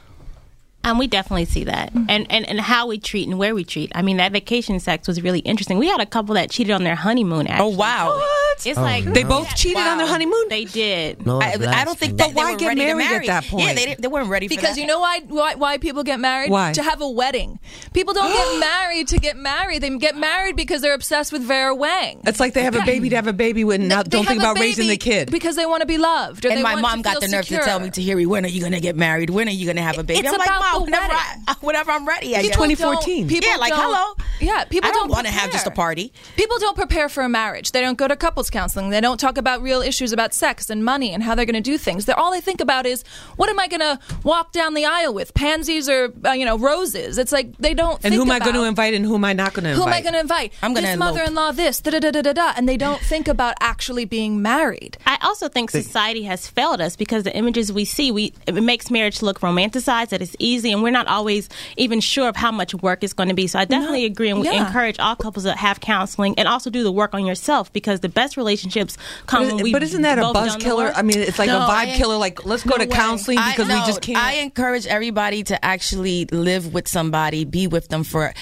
Um, we definitely see that, and, and and how we treat and where we treat. I mean, that vacation sex was really interesting. We had a couple that cheated on their honeymoon. Actually. Oh wow! What? It's Oh, like no. They both cheated on their honeymoon. They did. No, I, I don't think that But why they were get married to at that point? Yeah, they, didn't- they weren't ready for it. Because that. you know why, why why people get married? Why? To have a wedding. People don't get married to get married. They get married because they're obsessed with Vera Wang. It's like they have a baby to have a baby with, and not, don't think about raising the kid. because they want to be loved. Or and they my want mom to got the nerve secure. to tell me, Tahiry, when are you going to get married? When are you going to have a baby? It's I'm like, about Mom, the whenever. I, whenever I'm ready. I People guess. 2014. People Yeah, like, hello. Yeah, people I don't don't want to have just a party. People don't prepare for a marriage. They don't go to couples counseling. They don't talk about real issues about sex and money and how they're going to do things. They're all they think about is what am I going to walk down the aisle with? Pansies or uh, you know roses? It's like they don't. and think who am I going to invite and who am I not going to invite? Who am I going to invite? I'm gonna this mother-in-law. This da da da da da da, and they don't think about actually being married. I also think society has failed us because the images we see, we it makes marriage look romanticized, that it's easy, and we're not always even sure of how much work it's going to be. So I definitely agree, and we yeah. encourage all couples to have counseling and also do the work on yourself because the best relationships come But, when we but isn't that a buzz killer? I mean, it's like No, a vibe I- killer. Like, let's go No to way. counseling I- because we just can't. I encourage everybody to actually live with somebody, be with them for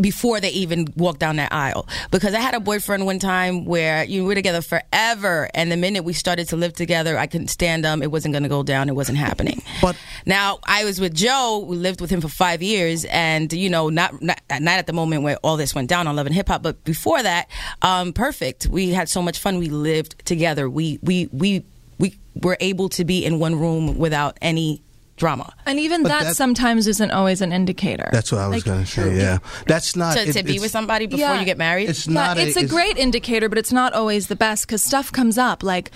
before they even walk down that aisle. Because I had a boyfriend one time where you were together forever, and the minute we started to live together, I couldn't stand them. It wasn't going to go down. It wasn't happening. But now I was with Joe. We lived with him for five years, and you know, not not, not at the moment where all this went down on Love and Hip Hop, but before that, um, perfect. We had so much fun. We lived together. We we we we were able to be in one room without any drama. And even that, that- sometimes isn't always an indicator. that's what I was Like, going to say. Yeah, that's not to, it- to be with somebody before Yeah. you get married. It's Yeah, not. it's a great indicator, but it's not always the best because stuff comes up. Like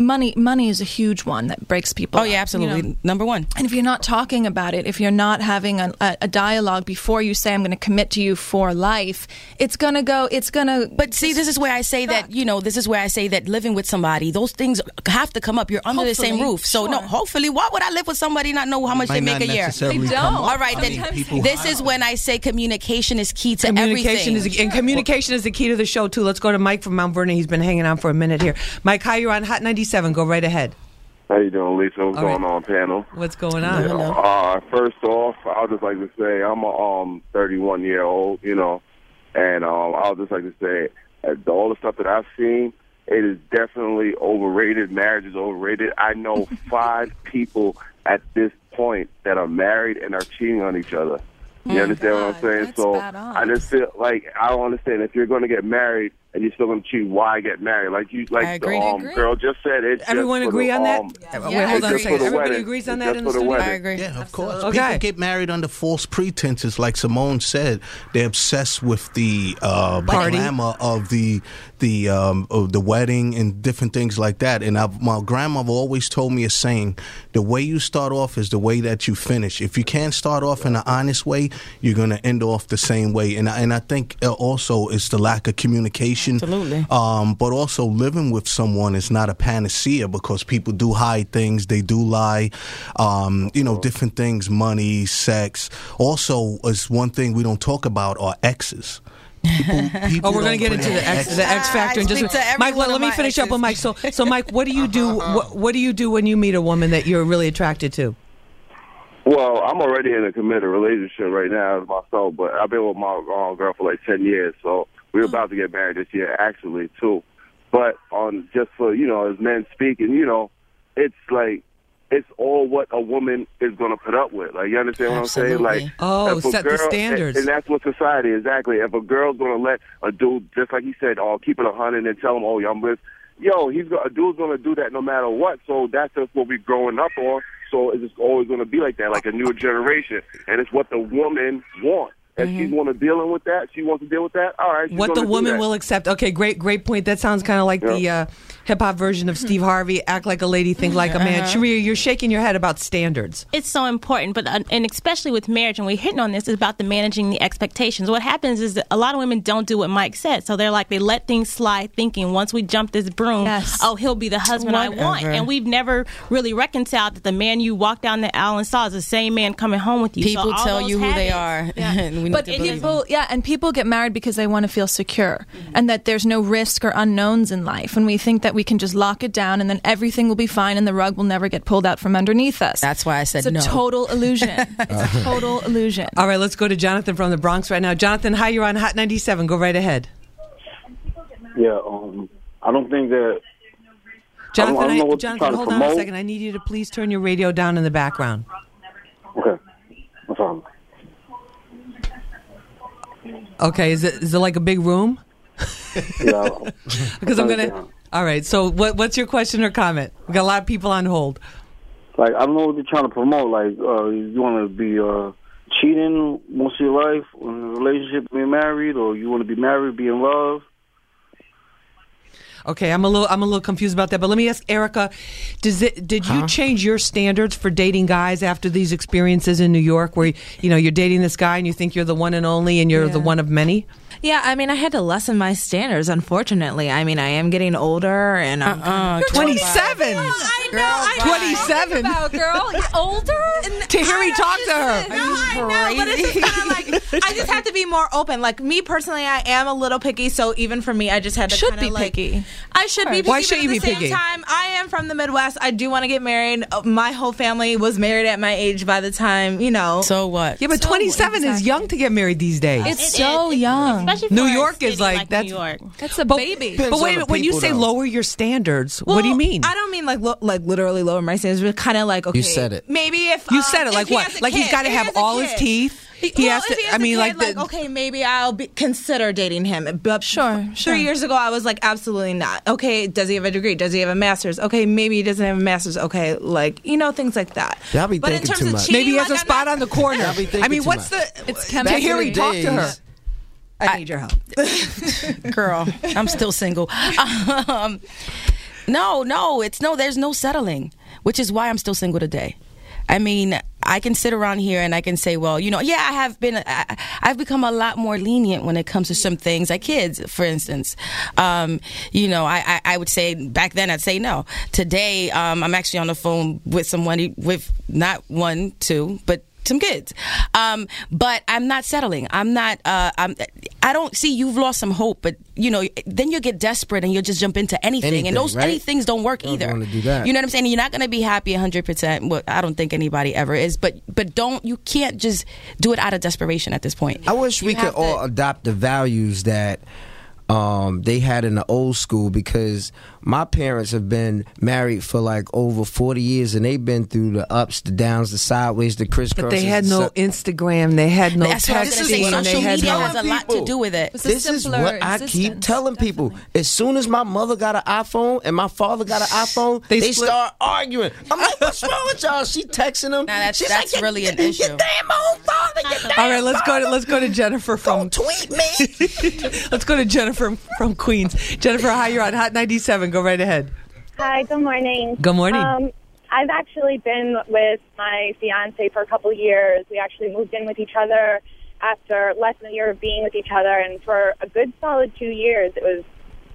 money, money is a huge one that breaks people. oh yeah, up, absolutely. you know? Number one. And if you're not talking about it, if you're not having a, a, a dialogue before you say I'm going to commit to you for life, it's going to go. It's going to. But see, this is where I say that you know, this is where I say that living with somebody, those things have to come up. You're under the same roof, so no. Hopefully, why would I live with somebody not know how much they make a year? They don't. All right, I then mean, this is when I say communication is key to Communication everything. is and communication is the key to the show too. Let's go to Mike from Mount Vernon. He's been hanging on for a minute here. Mike, hi, you're on Hot 97. Go right ahead. How you doing, Lisa? What's All right. going on, panel? What's going on? Uh, first off, I would just like to say I'm a um 31 year old, you know, and um I would just like to say uh, all the stuff that I've seen, it is definitely overrated. Marriage is overrated. I know five people at this point that are married and are cheating on each other. You understand what I'm saying? that's so bad. I just feel like I don't understand if you're going to get married and you're still going to cheat. Why get married? Like you, like I agree. the um, agree. girl just said. It's Everyone agree the, on that? um, Wait, Yeah, hold on a second. Just for the Everybody wedding. agrees on It's that in the for the studio. I agree. Yeah, of course. Okay. People get married under false pretenses, like Simone said. They're obsessed with the uh, Party. glamour of the the um, of the wedding and different things like that. And I've, my grandmother always told me a saying: the way you start off is the way that you finish. If you can't start off in an honest way, you're going to end off the same way. And I, and I think uh, also it's the lack of communication. Absolutely. Um, but also living with someone is not a panacea because people do hide things, they do lie, um, you know, different things, money, sex. Also, is one thing we don't talk about are exes. People, people Oh, we're going to get into the X, the X factor I in just. every Mike, one let, let me my finish up exes. with Mike. So, so Mike, what do you do? What, what do you do when you meet a woman that you're really attracted to? Well, I'm already in a committed relationship right now as myself, but I've been with my uh, girl for like ten years, so we're hmm. about to get married this year, actually, too. But on just for you know, as men speaking, you know, it's like it's all what a woman is going to put up with. Like you understand what I'm saying? Absolutely. Like Oh, if a set the standards. and, and that's what society exactly. If a girl's going to let a dude, just like he said, oh, keep it a hundred and tell him, oh, I'm with. Yo, he's go- a dude's going to do that no matter what. So that's just what we're growing up on. So it's just always going to be like that, like a newer generation, and it's what the woman wants. If she's want to dealing with that, she wants to deal with that. All right. What the woman will accept. Okay, great, great point. That sounds kind of like the uh, hip hop version of Steve Harvey. Act like a lady, think like a man. Charreah, you're shaking your head about standards. it's so important, but uh, and especially with marriage, and we're hitting on this is about the managing the expectations. What happens is that a lot of women don't do what Mike said, so they're like they let things slide, thinking once we jump this broom, Yes. oh he'll be the husband I want, and we've never really reconciled that the man you walked down the aisle and saw is the same man coming home with you. People all tell those you who they habits- are, and when but people, yeah, and people get married because they want to feel secure and that there's no risk or unknowns in life. And we think that we can just lock it down and then everything will be fine and the rug will never get pulled out from underneath us. That's why I said it's a no. total illusion. it's a total illusion. All right, let's go to Jonathan from the Bronx right now. Jonathan, hi, you're on Hot 97. Go right ahead. Yeah, um, I don't think that. Jonathan, I I don't know I- what Jonathan, hold to on a second. I need you to please turn your radio down in the background. Okay, no problem. Okay, is it is it like a big room? Yeah, Because I'm gonna. All right. So, what what's your question or comment? We got a lot of people on hold. like I don't know what they're trying to promote. Like, uh, you want to be uh, cheating most of your life in a relationship, being married, or you want to be married, be in love. Okay, I'm a little I'm a little confused about that. But let me ask Erica, does it did you change your standards for dating guys after these experiences in New York, where you know you're dating this guy and you think you're the one and only and you're the one of many? Yeah, I mean, I had to lessen my standards. Unfortunately, I mean, I am getting older, and I'm Uh-uh, 27. I know, I know. 27. About, girl, You're older. To hear me talk to her. No, I know, but it's just kind of like I just have to be more open. Like me personally, I am a little picky, so even for me, I just had to Should be like, picky. I should be. Picky, Why but should at you the be same picky? Time, I am from the Midwest. I do want to get married. Uh, My whole family was married at my age by the time you know. So what? Yeah, but 27 is young to get married these days. It's so young. Especially New York is city like, that's New York. That's a but, baby. But Depends wait, on minute, when you people, say though. lower your standards, what do you mean? I don't mean like lo- like literally lower my standards, but kind of like okay. You said it. Maybe if You um, said it like he what? has a Like he's kid, got to have all his teeth. He well, has to. he has I a mean, kid, like, like okay, maybe I'll be, consider dating him. But Sure, sure. Three years ago, I was like, absolutely not. Okay, does he have a degree? Does he have a master's? Okay, maybe he doesn't have a master's. Okay, like you know things like that. Y'all be but in thinking terms too of much. cheating, maybe he has like, a I'm spot not- on the corner. Y'all be I mean, what's much. the? It's to chemistry. hear me talk to her. I need your help. girl i'm still single. Um, no no it's no there's no settling which is why i'm still single today. I mean i can sit around here and i can say well you know yeah i have been I, i've become a lot more lenient when it comes to some things like kids for instance. Um, you know I, I, I would say back then i'd say no. Today um, i'm actually on the phone with someone with not one two but some kids. Um, but i'm not settling. I'm not uh, I'm, i don't see you've lost some hope but you know then you get desperate and you'll just jump into anything, Anything, and those right? any things don't work Don't either. do you know what i'm saying? You're not going to be happy 100% well, i don't think anybody ever is but but don't you can't just do it out of desperation at this point. I wish we could to- all adopt the values that um, they had in the old school because my parents have been married for like over 40 years and they've been through the ups, the downs, the sideways, the crisscrosses. But they had no Instagram. They had no That's what I was gonna say. texting. Social They had media no. has a lot to do with it. It's a This is simpler what I keep existence, telling people. As soon as my mother got an iPhone and my father got an iPhone, They they, start arguing. I'm like, what's wrong with y'all? She texting them. Nah, that's- She's that's like, really "Your- an your issue." damn own father. Your damn All right, let's go to let's go to Jennifer from tweet me. let's go to Jennifer from Queens. Jennifer, hi, you're on Hot 97. Go right ahead. Hi, good morning. Good morning. Um, I've actually been with my fiance for a couple of years. We actually moved in with each other after less than a year of being with each other, and for a good solid two years, it was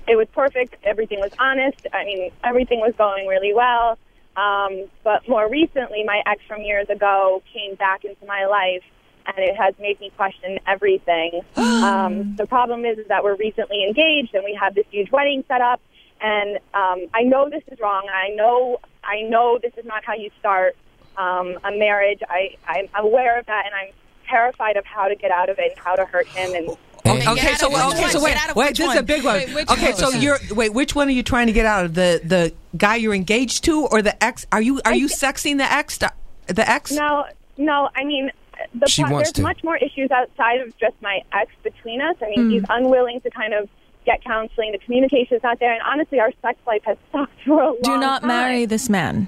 it was perfect. Everything was honest. I mean, everything was going really well. Um, but more recently, my ex from years ago came back into my life, and it has made me question everything. um, the problem is, is that we're recently engaged, and we have this huge wedding set up. And um, I know this is wrong. I know, I know this is not how you start um, a marriage. I, I'm aware of that, and I'm terrified of how to get out of it and how to hurt him. And Okay, okay, so okay, so wait, wait, this is a big one. Wait, okay, one? so you're wait, which one are you trying to get out of the the guy you're engaged to or the ex? Are you are you sexing the ex? The ex? No, no. I mean, the She pro- wants there's to. much more issues outside of just my ex between us. I mean, Hmm. he's unwilling to kind of get counseling. The communication is not there, and honestly, our sex life has sucked for a long time. Do not time. marry this man.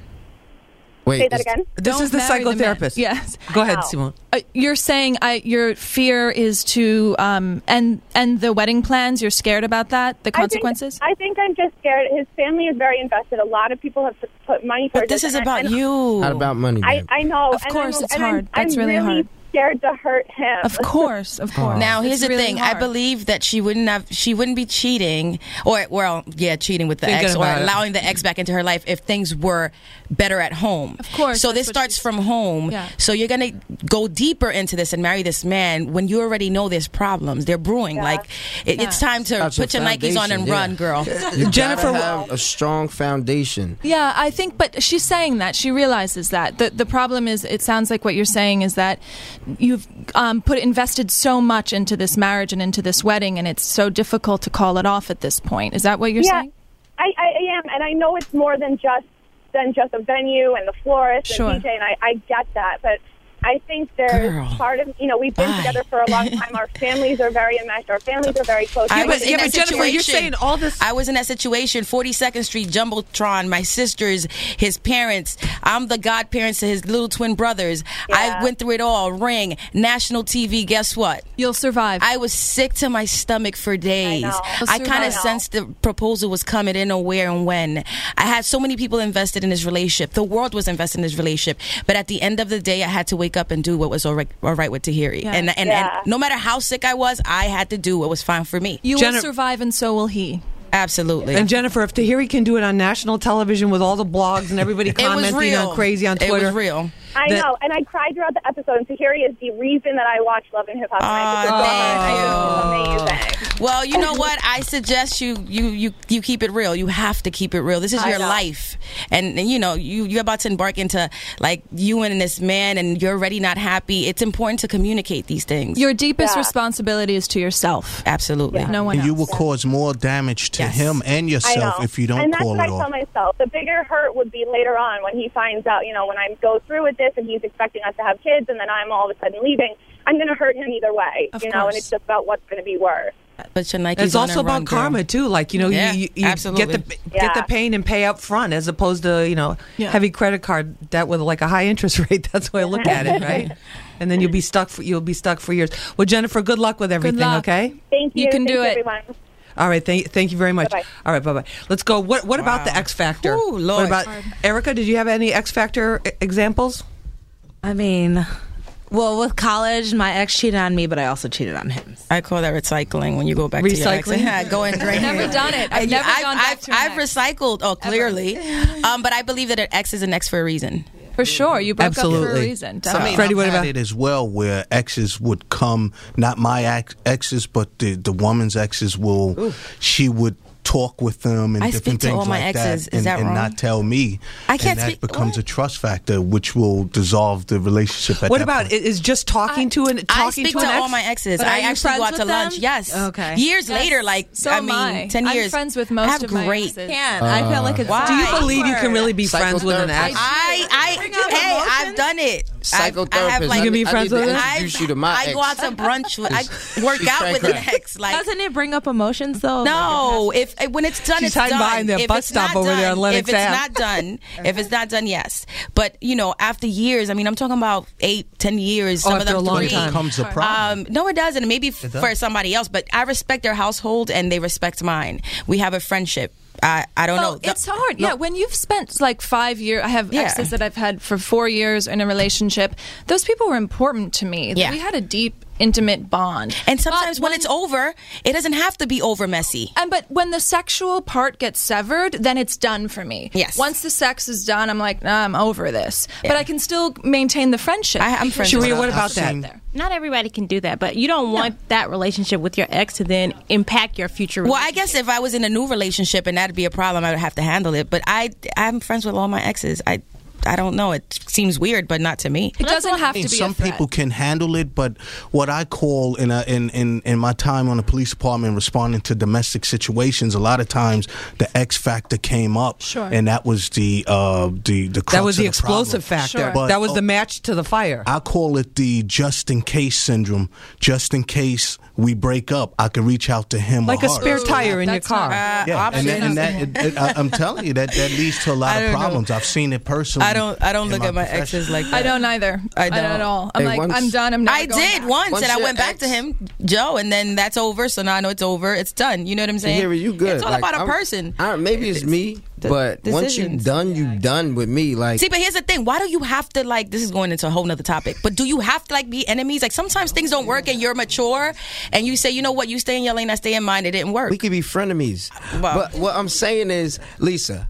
Wait, Say that again. This Don't is the marry man. psychotherapist. yes. Go ahead, Simone. Uh, you're saying uh, your fear is to um, end end the wedding plans. You're scared about that, the consequences. I think, I think I'm just scared. His family is very invested. A lot of people have put- put money towards But this is and- about and you. Not about money, I, babe. I know. Of and course, I'm, it's and I'm- hard. That's I'm really hard. Scared to hurt him. Of course, of course. Now here's It's the really thing. I believe that she wouldn't have she wouldn't be cheating or well, yeah, cheating with the Thinking ex or about it. allowing the ex back into her life if things were better at home. Of course, So this starts from home. Yeah. So you're gonna go deeper into this and marry this man when you already know there's problems. They're brewing. Like it, it's time to That's put your Nikes on and yeah. run, girl. You Jennifer- gotta have a strong foundation. Yeah, I think, but she's saying that she realizes that the the problem is. It sounds like what you're saying is that you've um, put invested so much into this marriage and into this wedding, and it's so difficult to call it off at this point. Is that what you're yeah, saying? I, I am, and I know it's more than just than just a venue and the florist Sure. and DJ, and I, I get that, but I think there's Girl. part of you know we've been Bye. together for a long time. Our families are very enmeshed. Our families are very close. I I was in yeah, that but Jennifer, you're situation. saying all this- I was in that situation. Forty Second Street, Jumbotron. My sisters, his parents. I'm the godparents to his little twin brothers. I went through it all. Ring, national TV. Guess what? You'll survive. I was sick to my stomach for days. know. You'll I kind of sensed the proposal was coming. Didn't know where and when. I had so many people invested in this relationship. The world was invested in this relationship. But at the end of the day, I had to wake up and do what was all right, all right with Tahiry. Yeah. And, and, Yeah. and no matter how sick I was, I had to do what was fine for me. you Jenna- will survive, and so will he. Absolutely. And Jennifer, if Tahiry can do it on national television with all the blogs and everybody commenting on crazy on Twitter, It Twitter, was real. I that- know, and I cried throughout the episode. And Tahiry is the reason that I watch Love and Hip Hop. Oh, amazing. Well, you know what? I suggest you you you you keep it real. You have to keep it real. This is I your know. life, and, and you know you you're about to embark into like you and this man, and you're already not happy. It's important to communicate these things. Your deepest Yeah. responsibility is to yourself. Absolutely. No one And you else. will cause more damage to Yes. him and yourself if you don't and that's call what it I off. tell myself. The bigger hurt would be later on when he finds out, you know, when I go through with this and he's expecting us to have kids and then I'm all of a sudden leaving. I'm going to hurt him either way, Of you know, course. and it's just about what's going to be worse. But your Nikes it's also and run, about girl. karma too. Like you know, Yeah, you, you, you absolutely. get the Yeah. get the pain and pay up front as opposed to you know Yeah. heavy credit card debt with like a high interest rate. That's the way I look at it, right? And then you'll be stuck. For, you'll be stuck for years. Well, Jennifer, good luck with everything. luck. Okay. Thank you. You can Thank do it. Everyone. All right. Thank, thank you very much. Bye-bye. All right. Bye bye. Let's go. What What about the X Factor? Ooh, What about Erica? Did you have any X Factor examples? I mean, well, with college, my ex cheated on me, but I also cheated on him. I call that recycling when you go back to your ex. Recycling? Yeah, go and drain. I've never done it. I've And never I've, gone back I've, to I've ex. recycled. Oh, clearly. um, but I believe that an ex is an ex for a reason. For sure. You broke up for a Absolutely. reason. I mean, Definitely. Freddie, I've what had about- it as well, where exes would come, not my ex- exes, but the the woman's exes will. She would talk with them and I different speak to things all my like exes. that, Is and, that and not tell me. I can't and that speak- becomes a trust factor, which will dissolve the relationship. At What that about point. is just talking to an I talking speak to to, an ex? all my exes. But I actually go out with to lunch. Yes. Okay. Years Yes. later, like So I mean, I. ten I'm years. friends with I most have of my great. exes. Can't. I uh, feel like it's Why? Do you believe you can really be friends with an ex? I, I, hey. I've done it. I've- Psychotherapist. I have like You can be friends with her? introduce you to my I go out to brunch. With, I work out with an ex. Like Doesn't it bring up emotions though? no, if when it's done, She's it's hiding done. behind that if bus it's stop not over done, there on Lenox if it's Ave. not done, if it's not done, yes. But you know, after years, I mean, I'm talking about eight, ten years. Oh, Some after of a them long three. time. becomes a problem? Um, no, it doesn't. Maybe f- does. for somebody else, but I respect their household and they respect mine. We have a friendship. I, I don't Well, know. it's hard. Yeah, when you've spent like five years, I have Yeah. exes that I've had for four years in a relationship. Those people were important to me. Yeah. We had a deep, intimate bond. And sometimes But when it's over, it doesn't have to be over messy. And but when the sexual part gets severed, then it's done for me. Yes. Once the sex is done, I'm like, nah, I'm over this. But I can still maintain the friendship. I- I'm friends Charreah, with what her. about that? seen- Not everybody can do that, but you don't want that relationship with your ex to then impact your future. Well, I guess if I was in a new relationship and that'd be a problem, I would have to handle it. But I, I'm friends with all my exes. I, I don't know. It seems weird, but not to me. it doesn't have I mean, to be some a people can handle it, but what I call in, a, in in in my time on the police department responding to domestic situations, a lot of times the X factor came up, Sure. and that was the uh, the the crux That was of the explosive problem. factor. Sure. But- that was oh, the match to the fire. I call it the just in case syndrome. Just in case we break up, I can reach out to him like or a her. spare tire in your that's not- car. Uh, Yeah, and, that, and that, it, it, I, I'm telling you that that leads to a lot of don't know. problems. I've seen it personally. I don't. I don't look my at my profession. exes like that. I don't either. I don't at all. I'm Hey, like, once- I'm done. I'm never I going did back. once, Once and I your went back to him, Joe, and then that's over. So now I know it's over. It's done. You know what I'm saying? Tahiry, you good. It's all Like, about a I'm- person. I maybe it's me, but once you decisions. done, you done with me. Like See, but here's the thing. Why do you have to like? This is going into a whole nother topic. But do you have to like be enemies? Like sometimes things don't work, and you're mature, and you say, you know what, you stay in your lane, I stay in mine. It didn't work. we could be frenemies. Wow. But what I'm saying is, Lisa.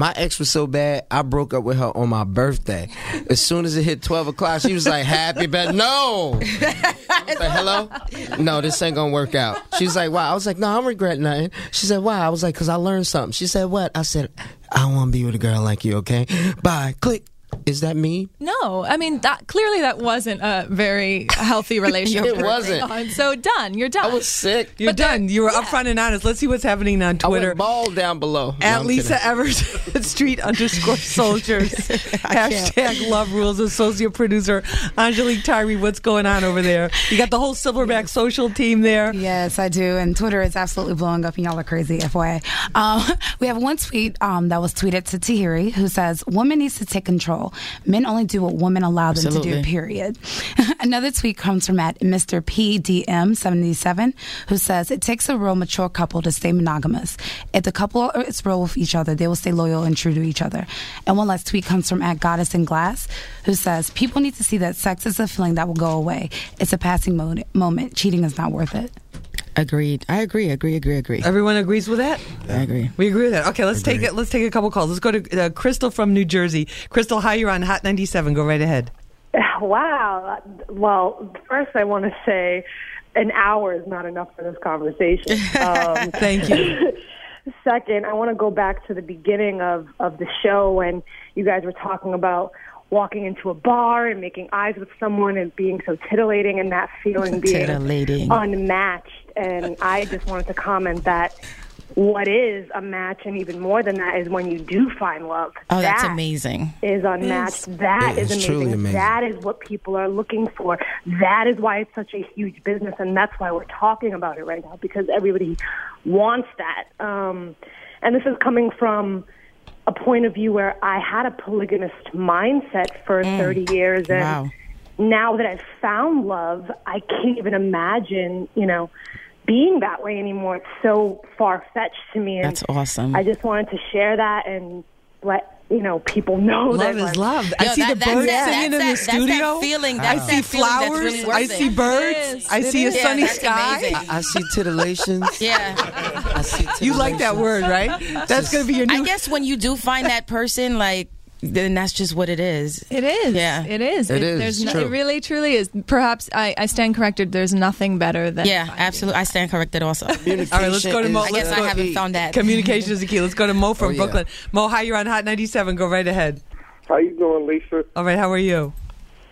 My ex was so bad, I broke up with her on my birthday. As soon as it hit 12 o'clock, she was like, Happy birthday. No! Like, Hello? No, this ain't gonna work out. She was like, Why? I was like, No, I don't regret nothing. She said, Why? I was like, Because I learned something. She said, What? I said, I want to be with a girl like you, okay? Bye. Click. Is that me? No, I mean that clearly that wasn't a very healthy relationship. It wasn't. on. So done. You're done. I was sick. You're done. You were upfront and honest. Let's see what's happening on I Twitter. went bald down below. No, At I'm Lisa kidding. Evers Street underscore Soldiers. Hashtag Love Rules. Associate producer Angelique Tyree. What's going on over there? You got the whole Silverback social team there. Yes, I do. And Twitter is absolutely blowing up, and y'all are crazy, FYI. Um, we have one tweet um, that was tweeted to Tahiry who says, Woman needs to take control. Men only do what women allow them to do, period. Another tweet comes from at Mr. PDM77 who says, It takes a real mature couple to stay monogamous. If the couple is real with each other, they will stay loyal and true to each other. And one last tweet comes from at Goddess in Glass who says, People need to see that sex is a feeling that will go away. It's a passing mo- moment. Cheating is not worth it. Agreed. I agree. Agree. Agree. Agree. Everyone agrees with that. I agree. We agree with that. Okay, let's take it. Let's take a couple calls. Let's go to uh, Crystal from New Jersey. Crystal, hi. You're on Hot 97. Go right ahead. Wow. Well, first I want to say an hour is not enough for this conversation. Um, Thank you. Second, I want to go back to the beginning of, of the show when you guys were talking about walking into a bar and making eyes with someone and being so titillating and that feeling being Titillating. unmatched. And I just wanted to comment that what is a match and even more than that is when you do find love. Oh, that's That amazing. is unmatched. That It is is truly amazing. amazing. That is what people are looking for. That is why it's such a huge business, and that's why we're talking about it right now because everybody wants that. Um, and this is coming from a point of view where I had a polygamist mindset for 30 years, and Wow. Now that I've found love, I can't even imagine, you know, being that way anymore. It's so far fetched to me. And That's awesome. I just wanted to share that and let you know people know that. Love that is like, love. I Yo, see that- the that's birds that- singing in that's the that- that's that studio. feeling- I see that feeling that's flowers. really worth I see birds. It is. I see a. Yeah, sunny sky. I, I see titillations. Yeah. I see You like that word, right? That's going to be your new. I guess when you do find that person, like, then that's just what it is. It is. Yeah. It is. It is. There's no, True. it really, truly is. Perhaps I, I stand corrected. There's nothing better than Yeah, absolutely. I stand corrected also. All right, let's go to Mo. I guess I haven't found that. Communication is the key. Let's go to Mo from Oh, yeah. Brooklyn. Mo, hi. You're on Hot 97. Go right ahead. How you doing, Lisa? All right. How are you?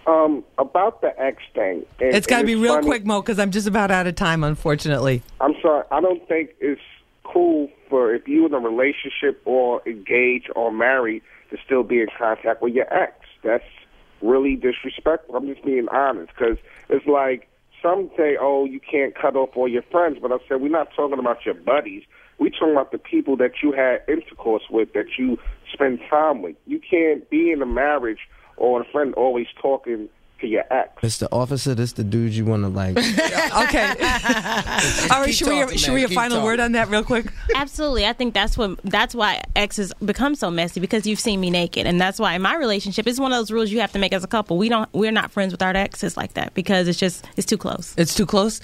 Um, about the X thing. and- It's got to be real funny- quick, Mo, because I'm just about out of time, unfortunately. I'm sorry. I don't think it's cool for if you're in a relationship or engaged or married to still be in contact with your ex. That's really disrespectful. I'm just being honest because it's like some say, "Oh, you can't cut off all your friends," but I said we're not talking about your buddies. We're talking about the people that you had intercourse with, that you spend time with. You can't be in a marriage or a friend always talking to your ex. It's the officer. This the dude you want to like. okay. All right. Should we talking, should we man. a final talking. word on that, real quick? Absolutely. I think that's what that's why exes become so messy because you've seen me naked, and that's why in my relationship it's one of those rules you have to make as a couple. We don't we're not friends with our exes like that because it's just it's too close. It's too close.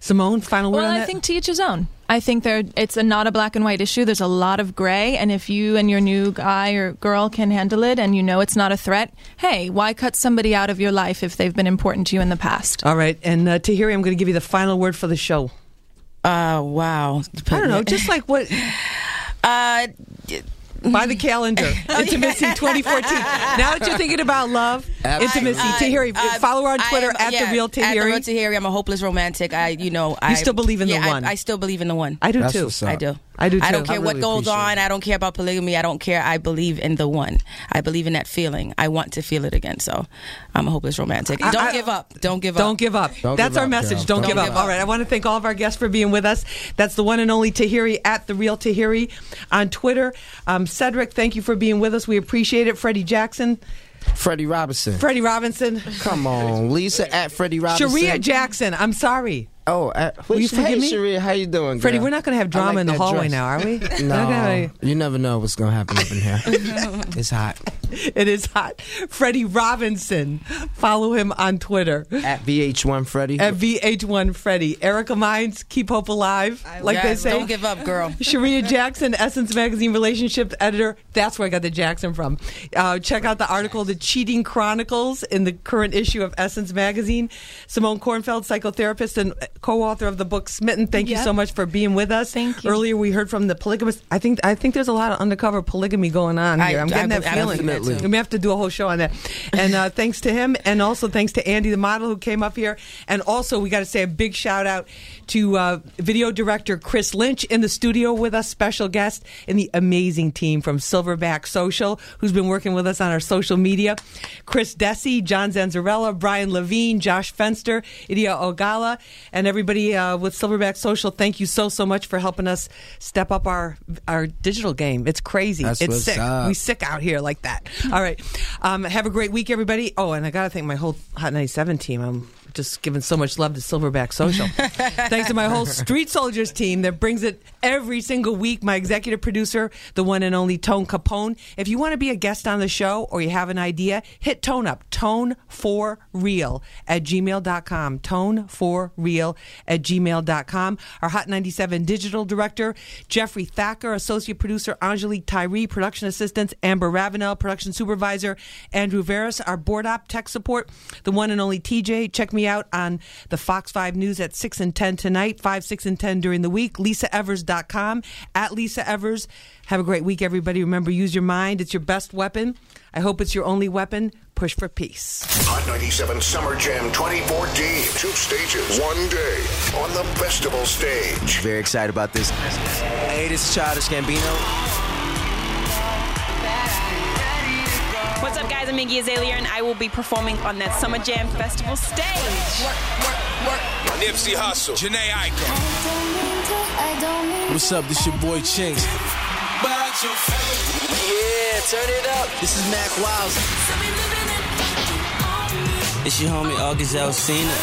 Simone, final word Well, on I think to each his own. I think there it's a not a black and white issue. There's a lot of gray, and if you and your new guy or girl can handle it, and you know it's not a threat, hey, why cut somebody out of your life if they've been important to you in the past? All right, and uh, Tahiry, I'm going to give you the final word for the show. Uh, wow. I don't know, just like what. Uh, by the calendar, Oh, intimacy 2014. Now that you're thinking about love, intimacy, Tahiry, follow her on Twitter am- at yeah, the real At the real Tahiry. Tahiry, I'm a hopeless romantic. I, you know, I still believe in the yeah, I- one. I, still believe in the one. I do That's too. what's up. I do. I do I don't care I what goes appreciate on. I don't care about polygamy. I don't care. I believe in the one. I believe in that feeling. I want to feel it again. So I'm a hopeless romantic. I- don't I- give up. Don't give up. Don't give up. Don't That's give our up, message. girl. Don't, Don't give, up. give up. All right. I want to thank all of our guests for being with us. That's the one and only Tahiry at the real Tahiry on Twitter. Um, Cedric, thank you for being with us. We appreciate it. Freddie Jackson, Freddie Robinson. Freddie Robinson, Come on, Lisa at Freddie Robinson. Charreah Jackson. I'm sorry. Oh, uh, Will you hey, forgive me? Charreah, how you doing, Freddie, we're not going to have drama like in the hallway dress. now, are we? We're No, you never know what's gonna happen up in here. it's hot. It is hot. Freddie Robinson. Follow him on Twitter. At VH1 Freddie. At VH1 Freddie. Erica Mines, keep hope alive, like they say. Don't give up, girl. Charreah Jackson, Essence Magazine relationship Editor. That's where I got the Jackson from. Uh, check out the article, The Cheating Chronicles, in the current issue of Essence Magazine. Simone Kornfeld, psychotherapist and co author of the book Smitten. Thank you so much for being with us. Thank you. Earlier, we heard from the polygamist. I think I think there's a lot of undercover polygamy going on here. I'm getting I- that I feeling. believe that. We have to do a whole show on that. And uh, thanks to him, and also thanks to Andy, the model, who came up here. And also, we got to say a big shout out to uh, video director Chris Lynch in the studio with us, special guest, and the amazing team from Silverback Social, who's been working with us on our social media. Chris Desi, John Zanzarella, Brian Levine, Josh Fenster, Idia Ogala, and everybody uh, with Silverback Social. Thank you so so much for helping us step up our our digital game. It's crazy. That's it's sick. up. We sick out here like that. All right. Um, have a great week, everybody. Oh, and I got to thank my whole Hot 97 team. I'm just giving so much love to Silverback Social. Thanks to my whole Street Soldiers team that brings it every single week. My executive producer, the one and only Tone Capone. If you want to be a guest on the show or you have an idea, hit Tone up. Tone for real at gmail.com. Tone for real at gmail.com. Our Hot 97 digital director, Jeffrey Thacker, associate producer, Angelique Tyree, production assistants, Amber Ravenel, production supervisor, Andrew Veras, our board op tech support, the one and only TJ. Check me out on the Fox 5 News at 6 and 10 tonight, 5, 6, and 10 during the week. LisaEvers.com, at Lisa Evers. Have a great week, everybody. Remember, use your mind. It's your best weapon. I hope it's your only weapon. Push for peace. Hot 97 Summer Jam 2014. Two stages, one day on the festival stage. Very excited about this. Hey, this is Childish Gambino. What's up, guys? I'm Iggy Azalea, and I will be performing on that Summer Jam Festival stage. Work, work, work. Nipsey Hussle, Jhené Aiko. What's up? This your boy Chinx. Yeah, turn it up. This is Mack Wilds. It's your homie August Alsina.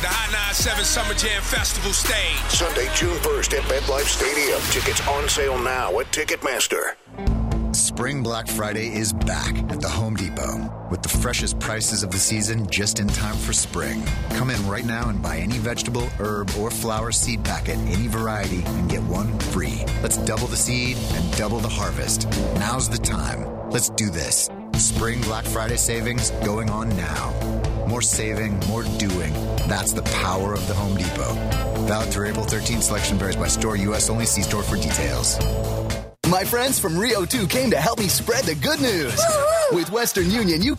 The Hot 97 Summer Jam Festival stage. Sunday, June 1st at MetLife Stadium. Tickets on sale now at Ticketmaster. Spring Black Friday is back at the Home Depot with the freshest prices of the season just in time for spring. Come in right now and buy any vegetable, herb, or flower seed packet, any variety, and get one free. Let's double the seed and double the harvest. Now's the time. Let's do this. Spring Black Friday savings going on now. More saving, more doing. That's the power of the Home Depot. Valid through April 13th. Selection varies by store. U.S. only. See store for details. My friends from Rio 2 came to help me spread the good news. With Western Union, you